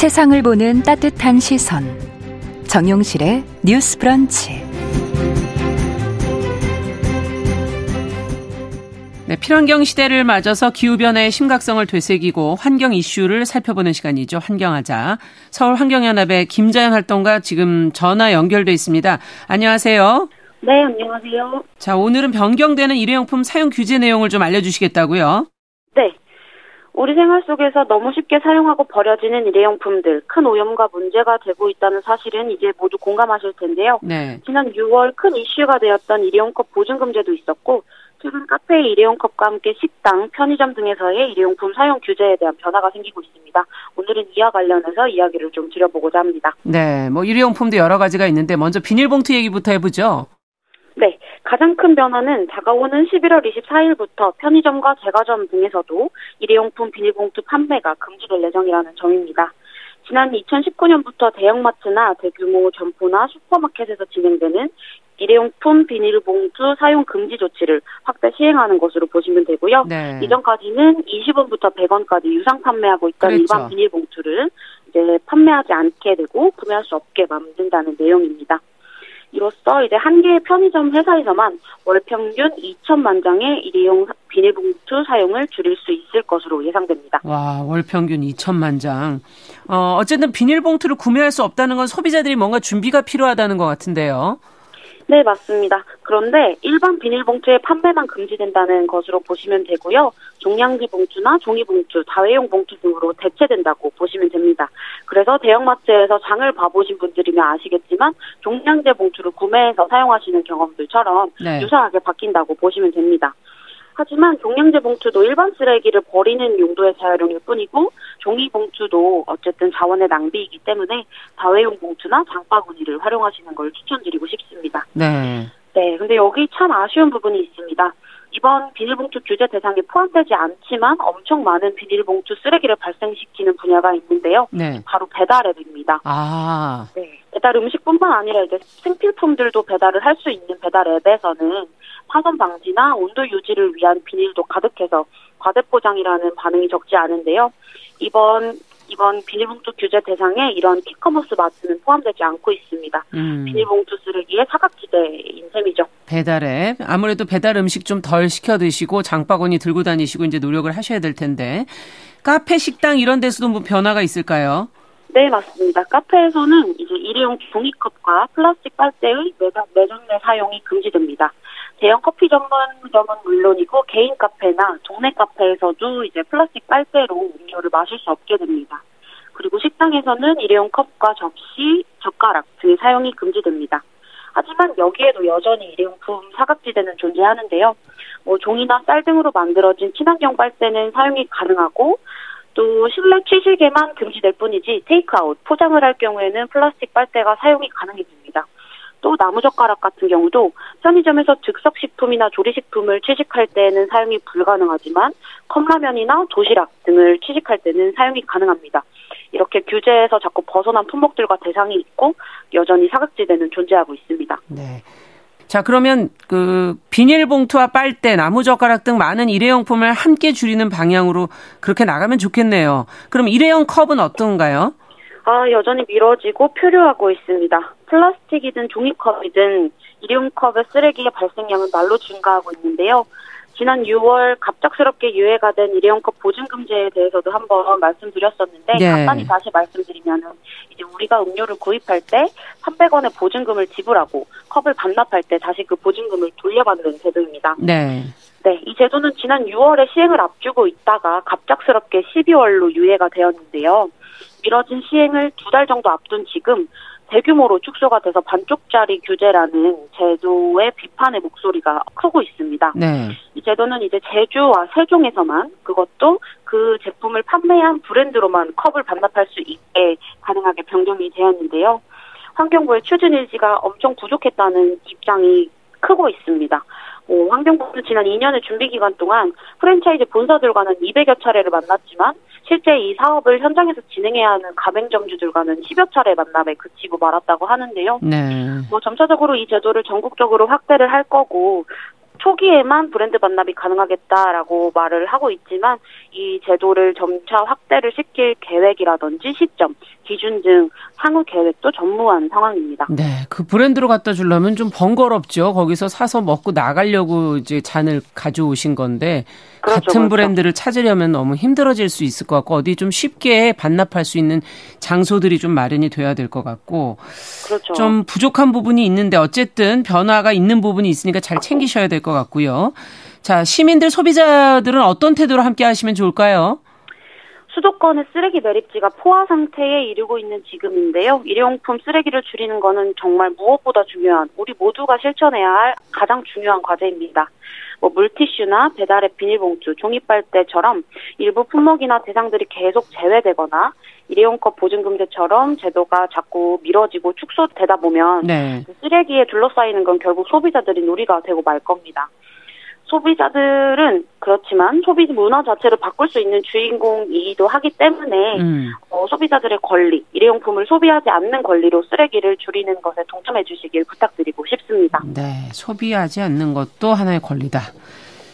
세상을 보는 따뜻한 시선. 정용실의 뉴스 브런치. 네, 필환경 시대를 맞아서 기후변화의 심각성을 되새기고 환경 이슈를 살펴보는 시간이죠. 환경하자. 서울환경연합의 김자연 활동가 지금 전화 연결돼 있습니다. 안녕하세요. 네, 안녕하세요. 자, 오늘은 변경되는 일회용품 사용 규제 내용을 좀 알려주시겠다고요? 네. 우리 생활 속에서 너무 쉽게 사용하고 버려지는 일회용품들 큰 오염과 문제가 되고 있다는 사실은 이제 모두 공감하실 텐데요. 네. 지난 6월 큰 이슈가 되었던 일회용컵 보증금제도 있었고 최근 카페 일회용 컵과 함께 식당, 편의점 등에서의 일회용품 사용 규제에 대한 변화가 생기고 있습니다. 오늘은 이와 관련해서 이야기를 좀 드려보고자 합니다. 네, 뭐 일회용품도 여러 가지가 있는데 먼저 비닐봉투 얘기부터 해보죠. 네, 가장 큰 변화는 다가오는 11월 24일부터 편의점과 제과점 등에서도 일회용품 비닐봉투 판매가 금지될 예정이라는 점입니다. 지난 2019년부터 대형마트나 대규모 점포나 슈퍼마켓에서 진행되는 일회용품 비닐봉투 사용 금지 조치를 확대 시행하는 것으로 보시면 되고요. 네. 이전까지는 20원부터 100원까지 유상 판매하고 있던 그렇죠. 일반 비닐봉투를 이제 판매하지 않게 되고 구매할 수 없게 만든다는 내용입니다. 이로써 이제 한 개의 편의점 회사에서만 월 평균 2천만 장의 일회용 비닐봉투 사용을 줄일 수 있을 것으로 예상됩니다. 와, 월 평균 2천만 장. 어, 어쨌든 비닐봉투를 구매할 수 없다는 건 소비자들이 뭔가 준비가 필요하다는 것 같은데요. 네, 맞습니다. 그런데 일반 비닐봉투의 판매만 금지된다는 것으로 보시면 되고요. 종량제 봉투나 종이봉투, 다회용 봉투 등으로 대체된다고 보시면 됩니다. 그래서 대형마트에서 장을 봐보신 분들이면 아시겠지만 종량제 봉투를 구매해서 사용하시는 경험들처럼 네. 유사하게 바뀐다고 보시면 됩니다. 하지만 종량제 봉투도 일반 쓰레기를 버리는 용도의 재활용일 뿐이고 종이 봉투도 어쨌든 자원의 낭비이기 때문에 다회용 봉투나 장바구니를 활용하시는 걸 추천드리고 싶습니다. 네. 네, 근데 여기 참 아쉬운 부분이 있습니다. 이번 비닐봉투 규제 대상에 포함되지 않지만 엄청 많은 비닐봉투 쓰레기를 발생시키는 분야가 있는데요. 네. 바로 배달 앱입니다. 아. 네. 배달 음식뿐만 아니라 이제 생필품들도 배달을 할 수 있는 배달 앱에서는 파손 방지나 온도 유지를 위한 비닐도 가득해서 과대포장이라는 반응이 적지 않은데요. 이번 이번 비닐봉투 규제 대상에 이런 quick commerce 마트는 포함되지 않고 있습니다. 음. 비닐봉투 쓰레기의 사각지대인 셈이죠. 배달에 아무래도 배달 음식 좀 덜 시켜 드시고 장바구니 들고 다니시고 이제 노력을 하셔야 될 텐데 카페 식당 이런 데서도 뭐 변화가 있을까요? 네, 맞습니다. 카페에서는 이제 일회용 종이컵과 플라스틱 빨대의 매장, 매장 내 사용이 금지됩니다. 대형 커피 전문점은 물론이고 개인 카페나 동네 카페에서도 이제 플라스틱 빨대로 음료를 마실 수 없게 됩니다. 그리고 식당에서는 일회용 컵과 접시, 젓가락 등의 사용이 금지됩니다. 하지만 여기에도 여전히 일회용품 사각지대는 존재하는데요. 뭐 종이나 쌀 등으로 만들어진 친환경 빨대는 사용이 가능하고 또 실내 취식에만 금지될 뿐이지 테이크아웃, 포장을 할 경우에는 플라스틱 빨대가 사용이 가능해집니다. 또 나무젓가락 같은 경우도 편의점에서 즉석식품이나 조리식품을 취식할 때는 사용이 불가능하지만 컵라면이나 도시락 등을 취식할 때는 사용이 가능합니다. 이렇게 규제에서 자꾸 벗어난 품목들과 대상이 있고 여전히 사각지대는 존재하고 있습니다. 네. 자, 그러면 그 비닐봉투와 빨대, 나무젓가락 등 많은 일회용품을 함께 줄이는 방향으로 그렇게 나가면 좋겠네요. 그럼 일회용 컵은 어떤가요? 아, 여전히 미뤄지고 표류하고 있습니다. 플라스틱이든 종이컵이든 일회용컵의 쓰레기의 발생량은 날로 증가하고 있는데요. 지난 6월 갑작스럽게 유예가 된 일회용컵 보증 금제에 대해서도 한번 말씀드렸었는데 네. 간단히 다시 말씀드리면은 이제 우리가 음료를 구입할 때 300원의 보증금을 지불하고 컵을 반납할 때 다시 그 보증금을 돌려받는 제도입니다. 네. 네, 이 제도는 지난 6월에 시행을 앞두고 있다가 갑작스럽게 12월로 유예가 되었는데요. 미뤄진 시행을 두 달 정도 앞둔 지금 대규모로 축소가 돼서 반쪽짜리 규제라는 제도의 비판의 목소리가 크고 있습니다. 네. 이 제도는 이제 제주와 세종에서만 그것도 그 제품을 판매한 브랜드로만 컵을 반납할 수 있게 가능하게 변경이 되었는데요. 환경부의 추진 의지가 엄청 부족했다는 입장이 크고 있습니다. 어, 환경부는 지난 2년의 준비 기간 동안 프랜차이즈 본사들과는 200여 차례를 만났지만 실제 이 사업을 현장에서 진행해야 하는 가맹점주들과는 10여 차례 만남에 그치고 말았다고 하는데요. 네. 뭐 점차적으로 이 제도를 전국적으로 확대를 할 거고 초기에만 브랜드 반납이 가능하겠다라고 말을 하고 있지만 이 제도를 점차 확대를 시킬 계획이라든지 시점, 기준 등 향후 계획도 전무한 상황입니다. 네, 그 브랜드로 갖다 주려면 좀 번거롭죠. 거기서 사서 먹고 나가려고 이제 잔을 가져오신 건데 그렇죠, 같은 그렇죠. 브랜드를 찾으려면 너무 힘들어질 수 있을 것 같고 어디 좀 쉽게 반납할 수 있는 장소들이 좀 마련이 돼야 될 것 같고 그렇죠. 좀 부족한 부분이 있는데 어쨌든 변화가 있는 부분이 있으니까 잘 챙기셔야 될 것 같고요. 자, 시민들 소비자들은 어떤 태도로 함께 하시면 좋을까요? 수도권의 쓰레기 매립지가 포화 상태에 이르고 있는 지금인데요. 일회용품 쓰레기를 줄이는 것은 정말 무엇보다 중요한 우리 모두가 실천해야 할 가장 중요한 과제입니다. 뭐 물티슈나 배달의 비닐봉투, 종이빨대처럼 일부 품목이나 대상들이 계속 제외되거나 일회용컵 보증금제처럼 제도가 자꾸 미뤄지고 축소되다 보면 네. 그 쓰레기에 둘러싸이는 건 결국 소비자들이 놀이가 되고 말 겁니다. 소비자들은 그렇지만 소비 문화 자체를 바꿀 수 있는 주인공이기도 하기 때문에 음. 어, 소비자들의 권리, 일회용품을 소비하지 않는 권리로 쓰레기를 줄이는 것에 동참해 주시길 부탁드리고 싶습니다. 네, 소비하지 않는 것도 하나의 권리다.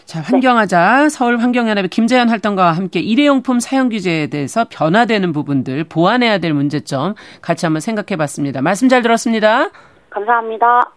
자, 환경하자 네. 서울 환경연합의 김재현 활동가와 함께 일회용품 사용 규제에 대해서 변화되는 부분들 보완해야 될 문제점 같이 한번 생각해 봤습니다. 말씀 잘 들었습니다. 감사합니다.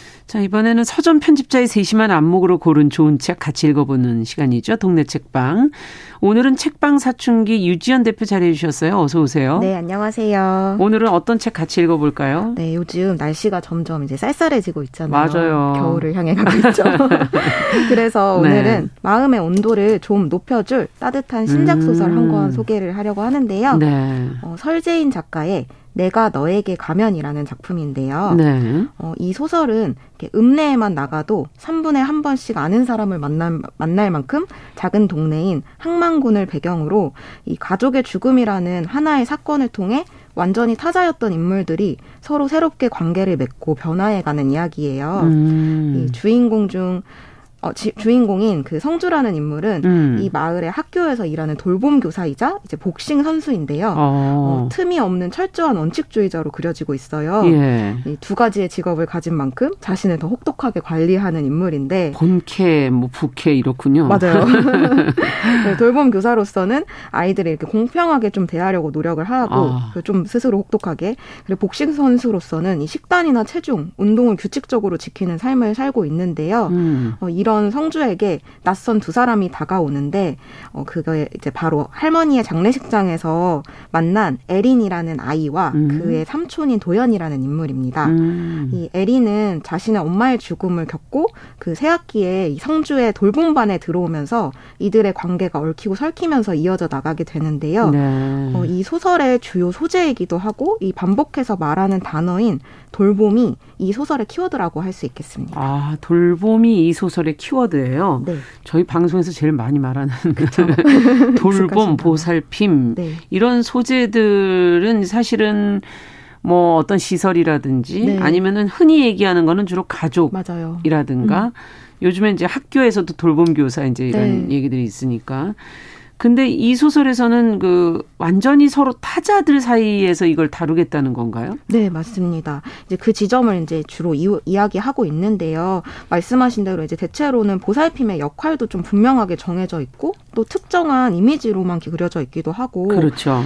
자, 이번에는 서점 편집자의 세심한 안목으로 고른 좋은 책 같이 읽어보는 시간이죠. 동네 책방. 오늘은 책방 사춘기 유지연 대표 자리해 주셨어요. 어서 오세요. 네, 안녕하세요. 오늘은 어떤 책 같이 읽어볼까요? 네, 요즘 날씨가 점점 이제 쌀쌀해지고 있잖아요. 맞아요. 겨울을 향해 가고 있죠. 그래서 네. 오늘은 마음의 온도를 좀 높여줄 따뜻한 신작 소설 음. 한권 소개를 하려고 하는데요. 네. 어, 설재인 작가의 내가 너에게 가면이라는 작품인데요. 네. 어, 이 소설은 읍내에만 나가도 3분에 한 번씩 아는 사람을 만날, 만날 만큼 작은 동네인 항만군을 배경으로 이 가족의 죽음이라는 하나의 사건을 통해 완전히 타자였던 인물들이 서로 새롭게 관계를 맺고 변화해가는 이야기예요. 음. 이 주인공 중 어, 지, 주인공인 그 성주라는 인물은 음. 이 마을의 학교에서 일하는 돌봄 교사이자 이제 복싱 선수인데요. 어. 어, 틈이 없는 철저한 원칙주의자로 그려지고 있어요. 예. 이두 가지의 직업을 가진 만큼 자신을 더 혹독하게 관리하는 인물인데 본캐, 뭐 부캐 이렇군요. 맞아요. 네, 돌봄 교사로서는 아이들을 이렇게 공평하게 좀 대하려고 노력을 하고 아. 좀 스스로 혹독하게 그리고 복싱 선수로서는 이 식단이나 체중, 운동을 규칙적으로 지키는 삶을 살고 있는데요. 음. 어, 이런 이런 성주에게 낯선 두 사람이 다가오는데 어 그거에 이제 바로 할머니의 장례식장에서 만난 에린이라는 아이와 음. 그의 삼촌인 도연이라는 인물입니다. 음. 이 에린은 자신의 엄마의 죽음을 겪고 그 새학기에 이 성주의 돌봄반에 들어오면서 이들의 관계가 얽히고 설키면서 이어져 나가게 되는데요. 네. 어, 이 소설의 주요 소재이기도 하고 이 반복해서 말하는 단어인 돌봄이 이 소설의 키워드라고 할 수 있겠습니다. 아, 돌봄이 이 소설의 키워드예요. 네. 저희 방송에서 제일 많이 말하는 돌봄, 보살핌 네. 이런 소재들은 사실은 뭐 어떤 시설이라든지 네. 아니면은 흔히 얘기하는 거는 주로 가족이라든가 음. 요즘에 이제 학교에서도 돌봄 교사 이제 이런 네. 얘기들이 있으니까 근데 이 소설에서는 그 완전히 서로 타자들 사이에서 이걸 다루겠다는 건가요? 네, 맞습니다. 이제 그 지점을 이제 주로 이, 야기하고 있는데요. 말씀하신 대로 이제 대체로는 보살핌의 역할도 좀 분명하게 정해져 있고 또 특정한 이미지로만 그려져 있기도 하고 그렇죠.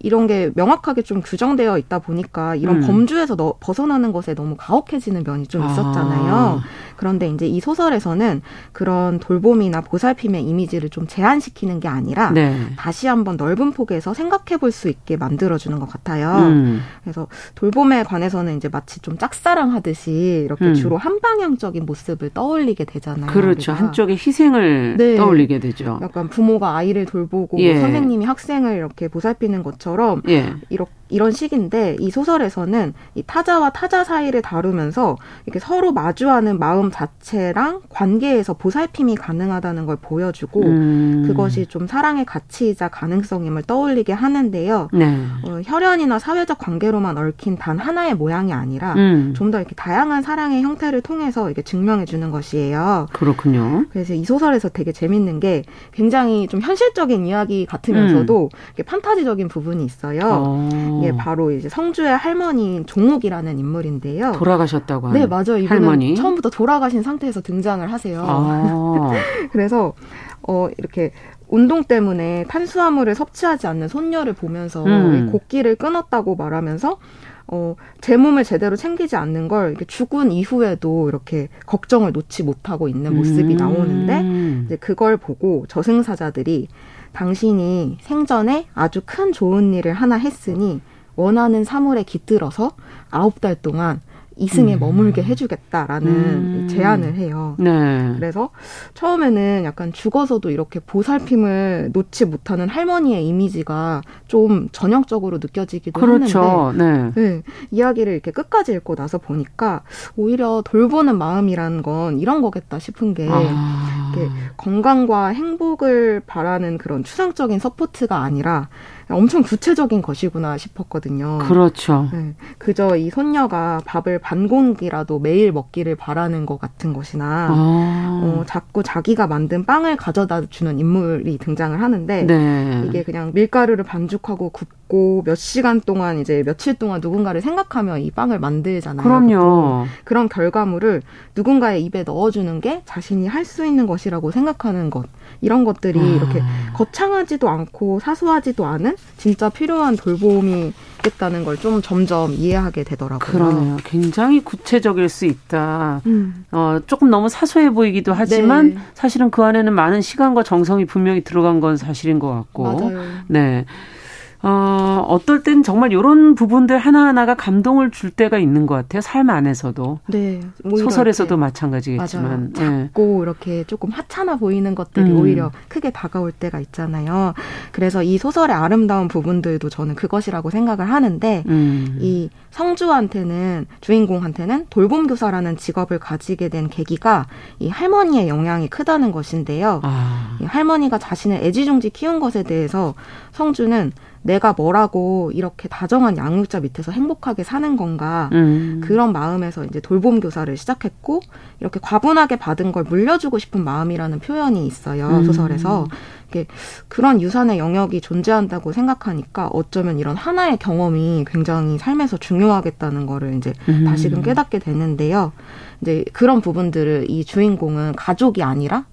이런 게 명확하게 좀 규정되어 있다 보니까 이런 음. 범주에서 너, 벗어나는 것에 너무 가혹해지는 면이 좀 있었잖아요. 아. 그런데 이제 이 소설에서는 그런 돌봄이나 보살핌의 이미지를 좀 제한시키는 게 아니라 네. 다시 한번 넓은 폭에서 생각해 볼 수 있게 만들어주는 것 같아요. 음. 그래서 돌봄에 관해서는 이제 마치 좀 짝사랑하듯이 이렇게 음. 주로 한 방향적인 모습을 떠올리게 되잖아요. 그렇죠. 한쪽의 희생을 네. 떠올리게 되죠. 약간 부모가 아이를 돌보고 예. 선생님이 학생을 이렇게 보살피는 것처럼 예. 이렇게 이런 식인데 이 소설에서는 이 타자와 타자 사이를 다루면서 이렇게 서로 마주하는 마음 자체랑 관계에서 보살핌이 가능하다는 걸 보여주고 음. 그것이 좀 사랑의 가치이자 가능성임을 떠올리게 하는데요. 네. 어, 혈연이나 사회적 관계로만 얽힌 단 하나의 모양이 아니라 음. 좀더 이렇게 다양한 사랑의 형태를 통해서 이게 증명해 주는 것이에요. 그렇군요. 그래서 이 소설에서 되게 재밌는 게 굉장히 좀 현실적인 이야기 같으면서도 음. 판타지적인 부분이 있어요. 어. 예, 바로 이제 성주의 할머니인 종욱이라는 인물인데요. 돌아가셨다고 하는. 네, 맞아요. 할머니. 처음부터 돌아 가신 상태에서 등장을 하세요. 아. 그래서 어 이렇게 운동 때문에 탄수화물을 섭취하지 않는 손녀를 보면서 음. 곡기를 끊었다고 말하면서 어, 제 몸을 제대로 챙기지 않는 걸 이렇게 죽은 이후에도 이렇게 걱정을 놓지 못하고 있는 모습이 음. 나오는데 이제 그걸 보고 저승사자들이 당신이 생전에 아주 큰 좋은 일을 하나 했으니 원하는 사물에 깃들어서 아홉 달 동안 이승에 음. 머물게 해주겠다라는 음. 제안을 해요. 네. 그래서 처음에는 약간 죽어서도 이렇게 보살핌을 놓지 못하는 할머니의 이미지가 좀 전형적으로 느껴지기도 그렇죠. 했는데 네. 네. 이야기를 이렇게 끝까지 읽고 나서 보니까 오히려 돌보는 마음이라는 건 이런 거겠다 싶은 게 아. 건강과 행복을 바라는 그런 추상적인 support가 아니라 엄청 구체적인 것이구나 싶었거든요. 그렇죠. 네. 그저 이 손녀가 밥을 반 공기라도 매일 먹기를 바라는 것 같은 것이나 아. 어, 자꾸 자기가 만든 빵을 가져다 주는 인물이 등장을 하는데 네. 이게 그냥 밀가루를 반죽하고 굽고 몇 시간 동안 이제 며칠 동안 누군가를 생각하며 이 빵을 만들잖아요. 그럼요. 그런 결과물을 누군가의 입에 넣어주는 게 자신이 할 수 있는 것이라고 생각하는 것. 이런 것들이 아. 이렇게 거창하지도 않고 사소하지도 않은 진짜 필요한 돌봄이 있겠다는 걸 좀 점점 이해하게 되더라고요. 그러네요. 굉장히 구체적일 수 있다. 음. 어, 조금 너무 사소해 보이기도 하지만 네. 사실은 그 안에는 많은 시간과 정성이 분명히 들어간 건 사실인 것 같고. 맞아요. 네. 어, 어떨 땐 정말 이런 부분들 하나하나가 감동을 줄 때가 있는 것 같아요. 삶 안에서도. 네. 소설에서도 마찬가지겠지만. 맞아요. 네. 작고 네. 이렇게 조금 하찮아 보이는 것들이 음. 오히려 크게 다가올 때가 있잖아요. 그래서 이 소설의 아름다운 부분들도 저는 그것이라고 생각을 하는데, 음. 이 성주한테는, 주인공한테는 돌봄교사라는 직업을 가지게 된 계기가 이 할머니의 영향이 크다는 것인데요. 아. 이 할머니가 자신을 애지중지 키운 것에 대해서 성주는 내가 뭐라고 이렇게 다정한 양육자 밑에서 행복하게 사는 건가 음. 그런 마음에서 이제 돌봄 교사를 시작했고 이렇게 과분하게 받은 걸 물려주고 싶은 마음이라는 표현이 있어요 음. 소설에서 그런 유산의 영역이 존재한다고 생각하니까 어쩌면 이런 하나의 경험이 굉장히 삶에서 중요하겠다는 거를 이제 음. 다시금 깨닫게 되는데요 이제 그런 부분들을 이 주인공은 가족이 아니라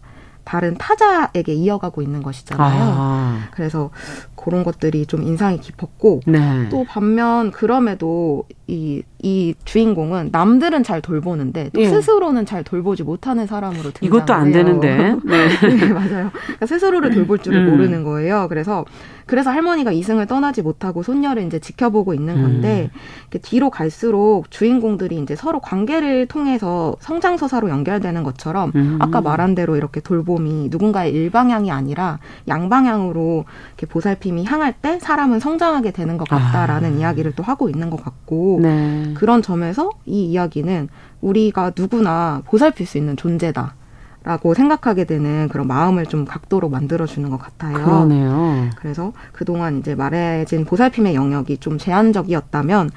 다른 타자에게 이어가고 있는 것이잖아요. 아. 그래서 그런 것들이 좀 인상이 깊었고 네. 또 반면 그럼에도 이, 이 주인공은 남들은 잘 돌보는데 또 예. 스스로는 잘 돌보지 못하는 사람으로 등장해요. 이것도 안 되는데. 네, 네 맞아요. 그러니까 스스로를 돌볼 줄을 음. 모르는 거예요. 그래서 그래서 할머니가 이승을 떠나지 못하고 손녀를 이제 지켜보고 있는 건데 음. 뒤로 갈수록 주인공들이 이제 서로 관계를 통해서 성장 서사로 연결되는 것처럼 음. 아까 말한 대로 이렇게 돌봄이 누군가의 일방향이 아니라 양방향으로 이렇게 보살 핌이 향할 때 사람은 성장하게 되는 것 같다라는 아. 이야기를 또 하고 있는 것 같고 네. 그런 점에서 이 이야기는 우리가 누구나 보살필 수 있는 존재다. 라고 생각하게 되는 그런 마음을 좀 각도로 만들어주는 것 같아요. 그러네요. 그래서 그동안 이제 말해진 보살핌의 영역이 좀 제한적이었다면,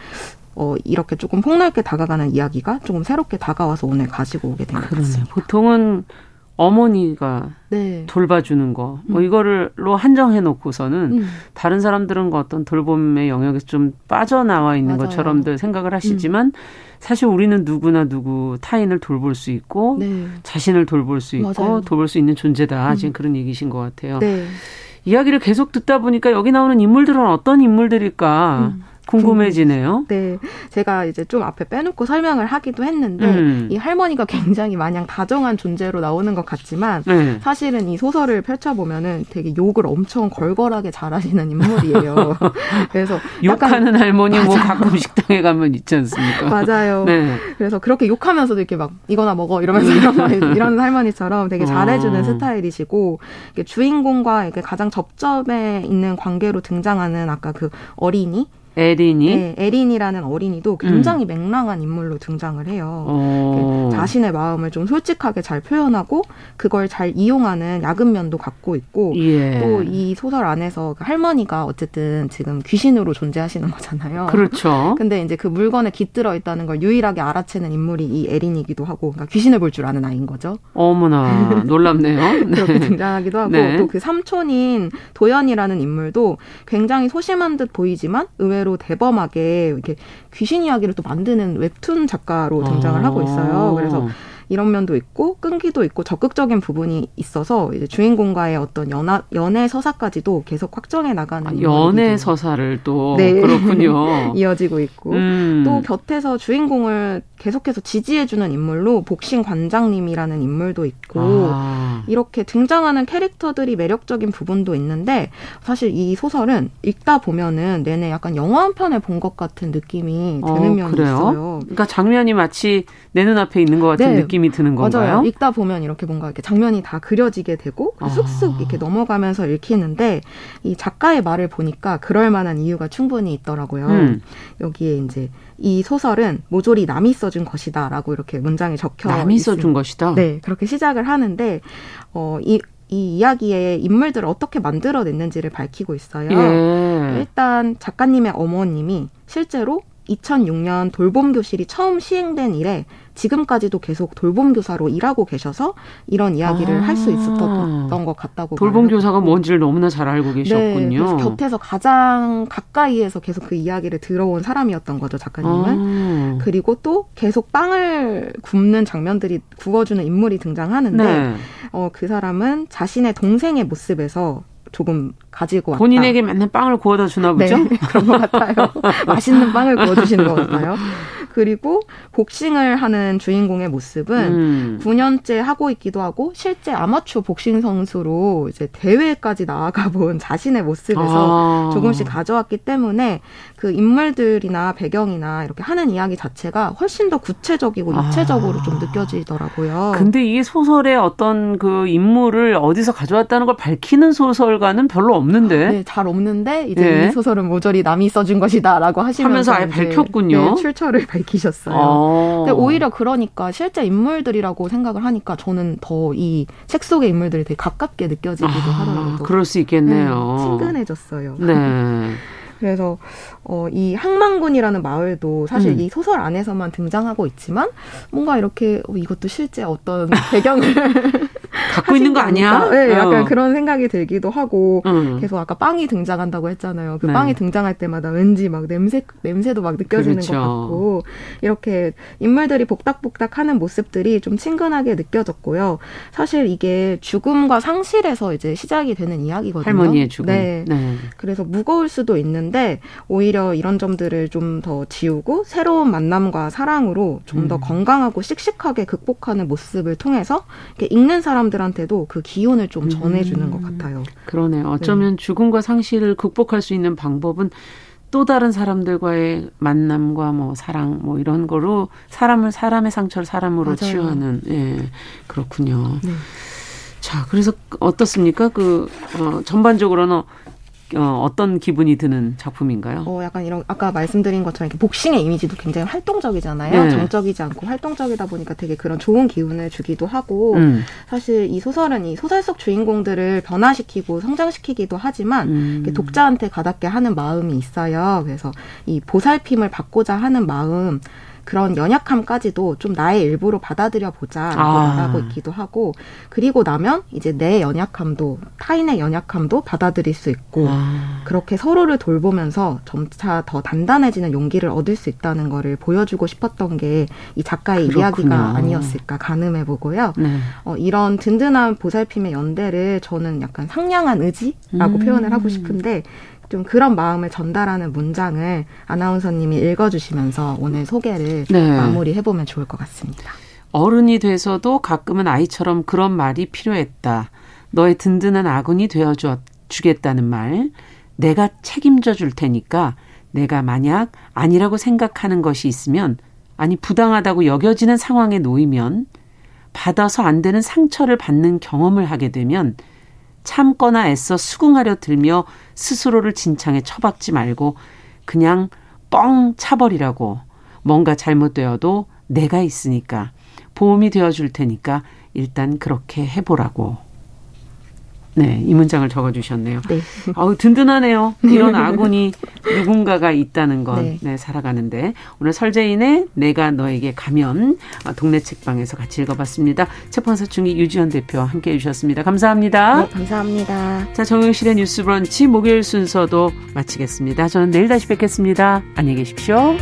어, 이렇게 조금 폭넓게 다가가는 이야기가 조금 새롭게 다가와서 오늘 가지고 오게 된 것 같습니다. 보통은 어머니가 네. 돌봐주는 거, 뭐 음. 이거를로 한정해 놓고서는 음. 다른 사람들은 그 어떤 돌봄의 영역에서 좀 빠져나와 있는 맞아요. 것처럼들 생각을 하시지만 음. 사실 우리는 누구나 누구 타인을 돌볼 수 있고 네. 자신을 돌볼 수 있고 맞아요. 돌볼 수 있는 존재다. 음. 지금 그런 얘기신 것 같아요. 네. 이야기를 계속 듣다 보니까 여기 나오는 인물들은 어떤 인물들일까? 음. 궁금해지네요. 네. 제가 이제 좀 앞에 빼놓고 설명을 하기도 했는데, 음. 이 할머니가 굉장히 마냥 다정한 존재로 나오는 것 같지만, 네. 사실은 이 소설을 펼쳐보면은 되게 욕을 엄청 걸걸하게 잘하시는 인물이에요. 그래서. 욕하는 할머니 뭐 가끔 식당에 가면 있지 않습니까? 맞아요. 네. 그래서 그렇게 욕하면서도 이렇게 막 이거나 먹어 이러면서 이런, 이런 할머니처럼 되게 잘해주는 어. 스타일이시고, 주인공과 이렇게 가장 접점에 있는 관계로 등장하는 아까 그 어린이, 에린이? 네, 에린이라는 어린이도 굉장히 음. 맹랑한 인물로 등장을 해요. 어. 자신의 마음을 좀 솔직하게 잘 표현하고 그걸 잘 이용하는 야근 면도 갖고 있고 예. 또이 소설 안에서 그 할머니가 어쨌든 지금 귀신으로 존재하시는 거잖아요. 그렇죠. 근데 이제 그 물건에 깃들어 있다는 걸 유일하게 알아채는 인물이 이 에린이기도 하고 그러니까 귀신을 볼 줄 아는 아이인 거죠. 어머나 놀랍네요. 그렇게 등장하기도 하고 네. 또그 삼촌인 도연이라는 인물도 굉장히 소심한 듯 보이지만 의외로 의외로 대범하게 이렇게 귀신 이야기를 또 만드는 웹툰 작가로 등장을 아. 하고 있어요. 그래서 이런 면도 있고 끈기도 있고 적극적인 부분이 있어서 이제 주인공과의 어떤 연하, 연애 서사까지도 계속 확정해 나가는 아, 연애 서사를 또 네. 그렇군요. 이어지고 있고 음. 또 곁에서 주인공을 계속해서 지지해주는 인물로 복싱 관장님이라는 인물도 있고 아. 이렇게 등장하는 캐릭터들이 매력적인 부분도 있는데 사실 이 소설은 읽다 보면은 내내 약간 영화 한 편을 본 것 같은 느낌이 어, 드는 어, 면이 그래요? 있어요. 그러니까 장면이 마치 내 눈앞에 있는 것 같은 네. 느낌이 드는 건가요? 맞아요. 읽다 보면 이렇게 뭔가 이렇게 장면이 다 그려지게 되고 아. 쑥쑥 이렇게 넘어가면서 읽히는데 이 작가의 말을 보니까 그럴 만한 이유가 충분히 있더라고요. 음. 여기에 이제 이 소설은 모조리 남이 써준 것이다라고 이렇게 문장에 적혀 남이 있습니다. 써준 것이다. 네, 그렇게 시작을 하는데 어, 이, 이 이야기의 인물들을 어떻게 만들어냈는지를 밝히고 있어요. 예. 일단 작가님의 어머님이 실제로 2006년 돌봄 교실이 처음 시행된 이래 지금까지도 계속 돌봄 교사로 일하고 계셔서 이런 이야기를 아. 할수 있었던 것 같다고 돌봄 교사가 뭔지를 너무나 잘 알고 네, 계셨군요. 네, 곁에서 가장 가까이에서 계속 그 이야기를 들어온 사람이었던 거죠 작가님은. 아. 그리고 또 계속 빵을 굽는 장면들이 구워주는 인물이 등장하는데 네. 어, 그 사람은 자신의 동생의 모습에서 조금 가지고 왔다. 본인에게 맨날 빵을 구워다 주나 보죠? 네, 그런 것 같아요. 맛있는 빵을 구워주시는 것 같아요. 그리고 복싱을 하는 주인공의 모습은 음. 9년째 하고 있기도 하고 실제 아마추어 복싱 선수로 이제 대회까지 나아가 본 자신의 모습에서 아. 조금씩 가져왔기 때문에 그 인물들이나 배경이나 이렇게 하는 이야기 자체가 훨씬 더 구체적이고 아. 입체적으로 아. 좀 느껴지더라고요. 근데 이 소설의 어떤 그 인물을 어디서 가져왔다는 걸 밝히는 소설가는 별로 없는데. 네, 잘 없는데 이제 네. 이 소설은 모조리 남이 써준 것이다라고 하시면서 하면서 아예 밝혔군요. 네, 출처를 밝히셨어요. 아. 근데 오히려 그러니까 실제 인물들이라고 생각을 하니까 저는 더 이 책 속의 인물들이 되게 가깝게 느껴지기도 아, 하더라고요. 그럴 수 있겠네요. 네, 친근해졌어요. 네. 그래서 어, 이 항만군이라는 마을도 사실 음. 이 소설 안에서만 등장하고 있지만 뭔가 이렇게 어, 이것도 실제 어떤 배경을 갖고 있는 거 아니야? 네, 약간 어. 그런 생각이 들기도 하고 음. 계속 아까 빵이 등장한다고 했잖아요. 그 네. 빵이 등장할 때마다 왠지 막 냄새 냄새도 막 느껴지는 그렇죠. 것 같고 이렇게 인물들이 복닥복닥하는 모습들이 좀 친근하게 느껴졌고요. 사실 이게 죽음과 상실에서 이제 시작이 되는 이야기거든요. 할머니의 죽음. 네. 네. 그래서 무거울 수도 있는데 오히려 이런 점들을 좀 더 지우고 새로운 만남과 사랑으로 좀더 음. 건강하고 씩씩하게 극복하는 모습을 통해서 읽는 사람 들한테도 그 기운을 좀 전해주는 음. 것 같아요. 그러네요. 어쩌면 네. 죽음과 상실을 극복할 수 있는 방법은 또 다른 사람들과의 만남과 뭐 사랑 뭐 이런 거로 사람을 사람의 상처를 사람으로 맞아요. 치유하는 예 그렇군요. 네. 자 그래서 어떻습니까? 그 어, 전반적으로는 어, 어떤 기분이 드는 작품인가요? 어, 약간 이런 아까 말씀드린 것처럼 이렇게 복싱의 이미지도 굉장히 활동적이잖아요. 네. 정적이지 않고 활동적이다 보니까 되게 그런 좋은 기운을 주기도 하고 음. 사실 이 소설은 이 소설 속 주인공들을 변화시키고 성장시키기도 하지만 음. 독자한테 가닿게 하는 마음이 있어요. 그래서 이 보살핌을 받고자 하는 마음 그런 연약함까지도 좀 나의 일부로 받아들여 보자라고 아. 말하고 있기도 하고 그리고 나면 이제 내 연약함도 타인의 연약함도 받아들일 수 있고 아. 그렇게 서로를 돌보면서 점차 더 단단해지는 용기를 얻을 수 있다는 거를 보여주고 싶었던 게 이 작가의 그렇구나. 이야기가 아니었을까 가늠해 보고요. 네. 어, 이런 든든한 보살핌의 연대를 저는 약간 상냥한 의지라고 음. 표현을 하고 싶은데 좀 그런 마음을 전달하는 문장을 아나운서님이 읽어주시면서 오늘 소개를 네. 마무리해보면 좋을 것 같습니다. 어른이 돼서도 가끔은 아이처럼 그런 말이 필요했다. 너의 든든한 아군이 되어줘 주겠다는 말. 내가 책임져 줄 테니까 내가 만약 아니라고 생각하는 것이 있으면 아니 부당하다고 여겨지는 상황에 놓이면 받아서 안 되는 상처를 받는 경험을 하게 되면 참거나 애써 수긍하려 들며 스스로를 진창에 처박지 말고 그냥 뻥 차버리라고 뭔가 잘못되어도 내가 있으니까 보험이 되어줄 테니까 일단 그렇게 해보라고. 네, 이 문장을 적어주셨네요. 네. 아우 든든하네요. 이런 아군이 누군가가 있다는 건 네. 네, 살아가는데 오늘 설재인의 내가 너에게 가면 아, 동네 책방에서 같이 읽어봤습니다. 책방사충이 유지연 대표와 함께 해 주셨습니다. 감사합니다. 네, 감사합니다. 자, 정용실의 뉴스 브런치 목요일 순서도 마치겠습니다. 저는 내일 다시 뵙겠습니다. 안녕히 계십시오.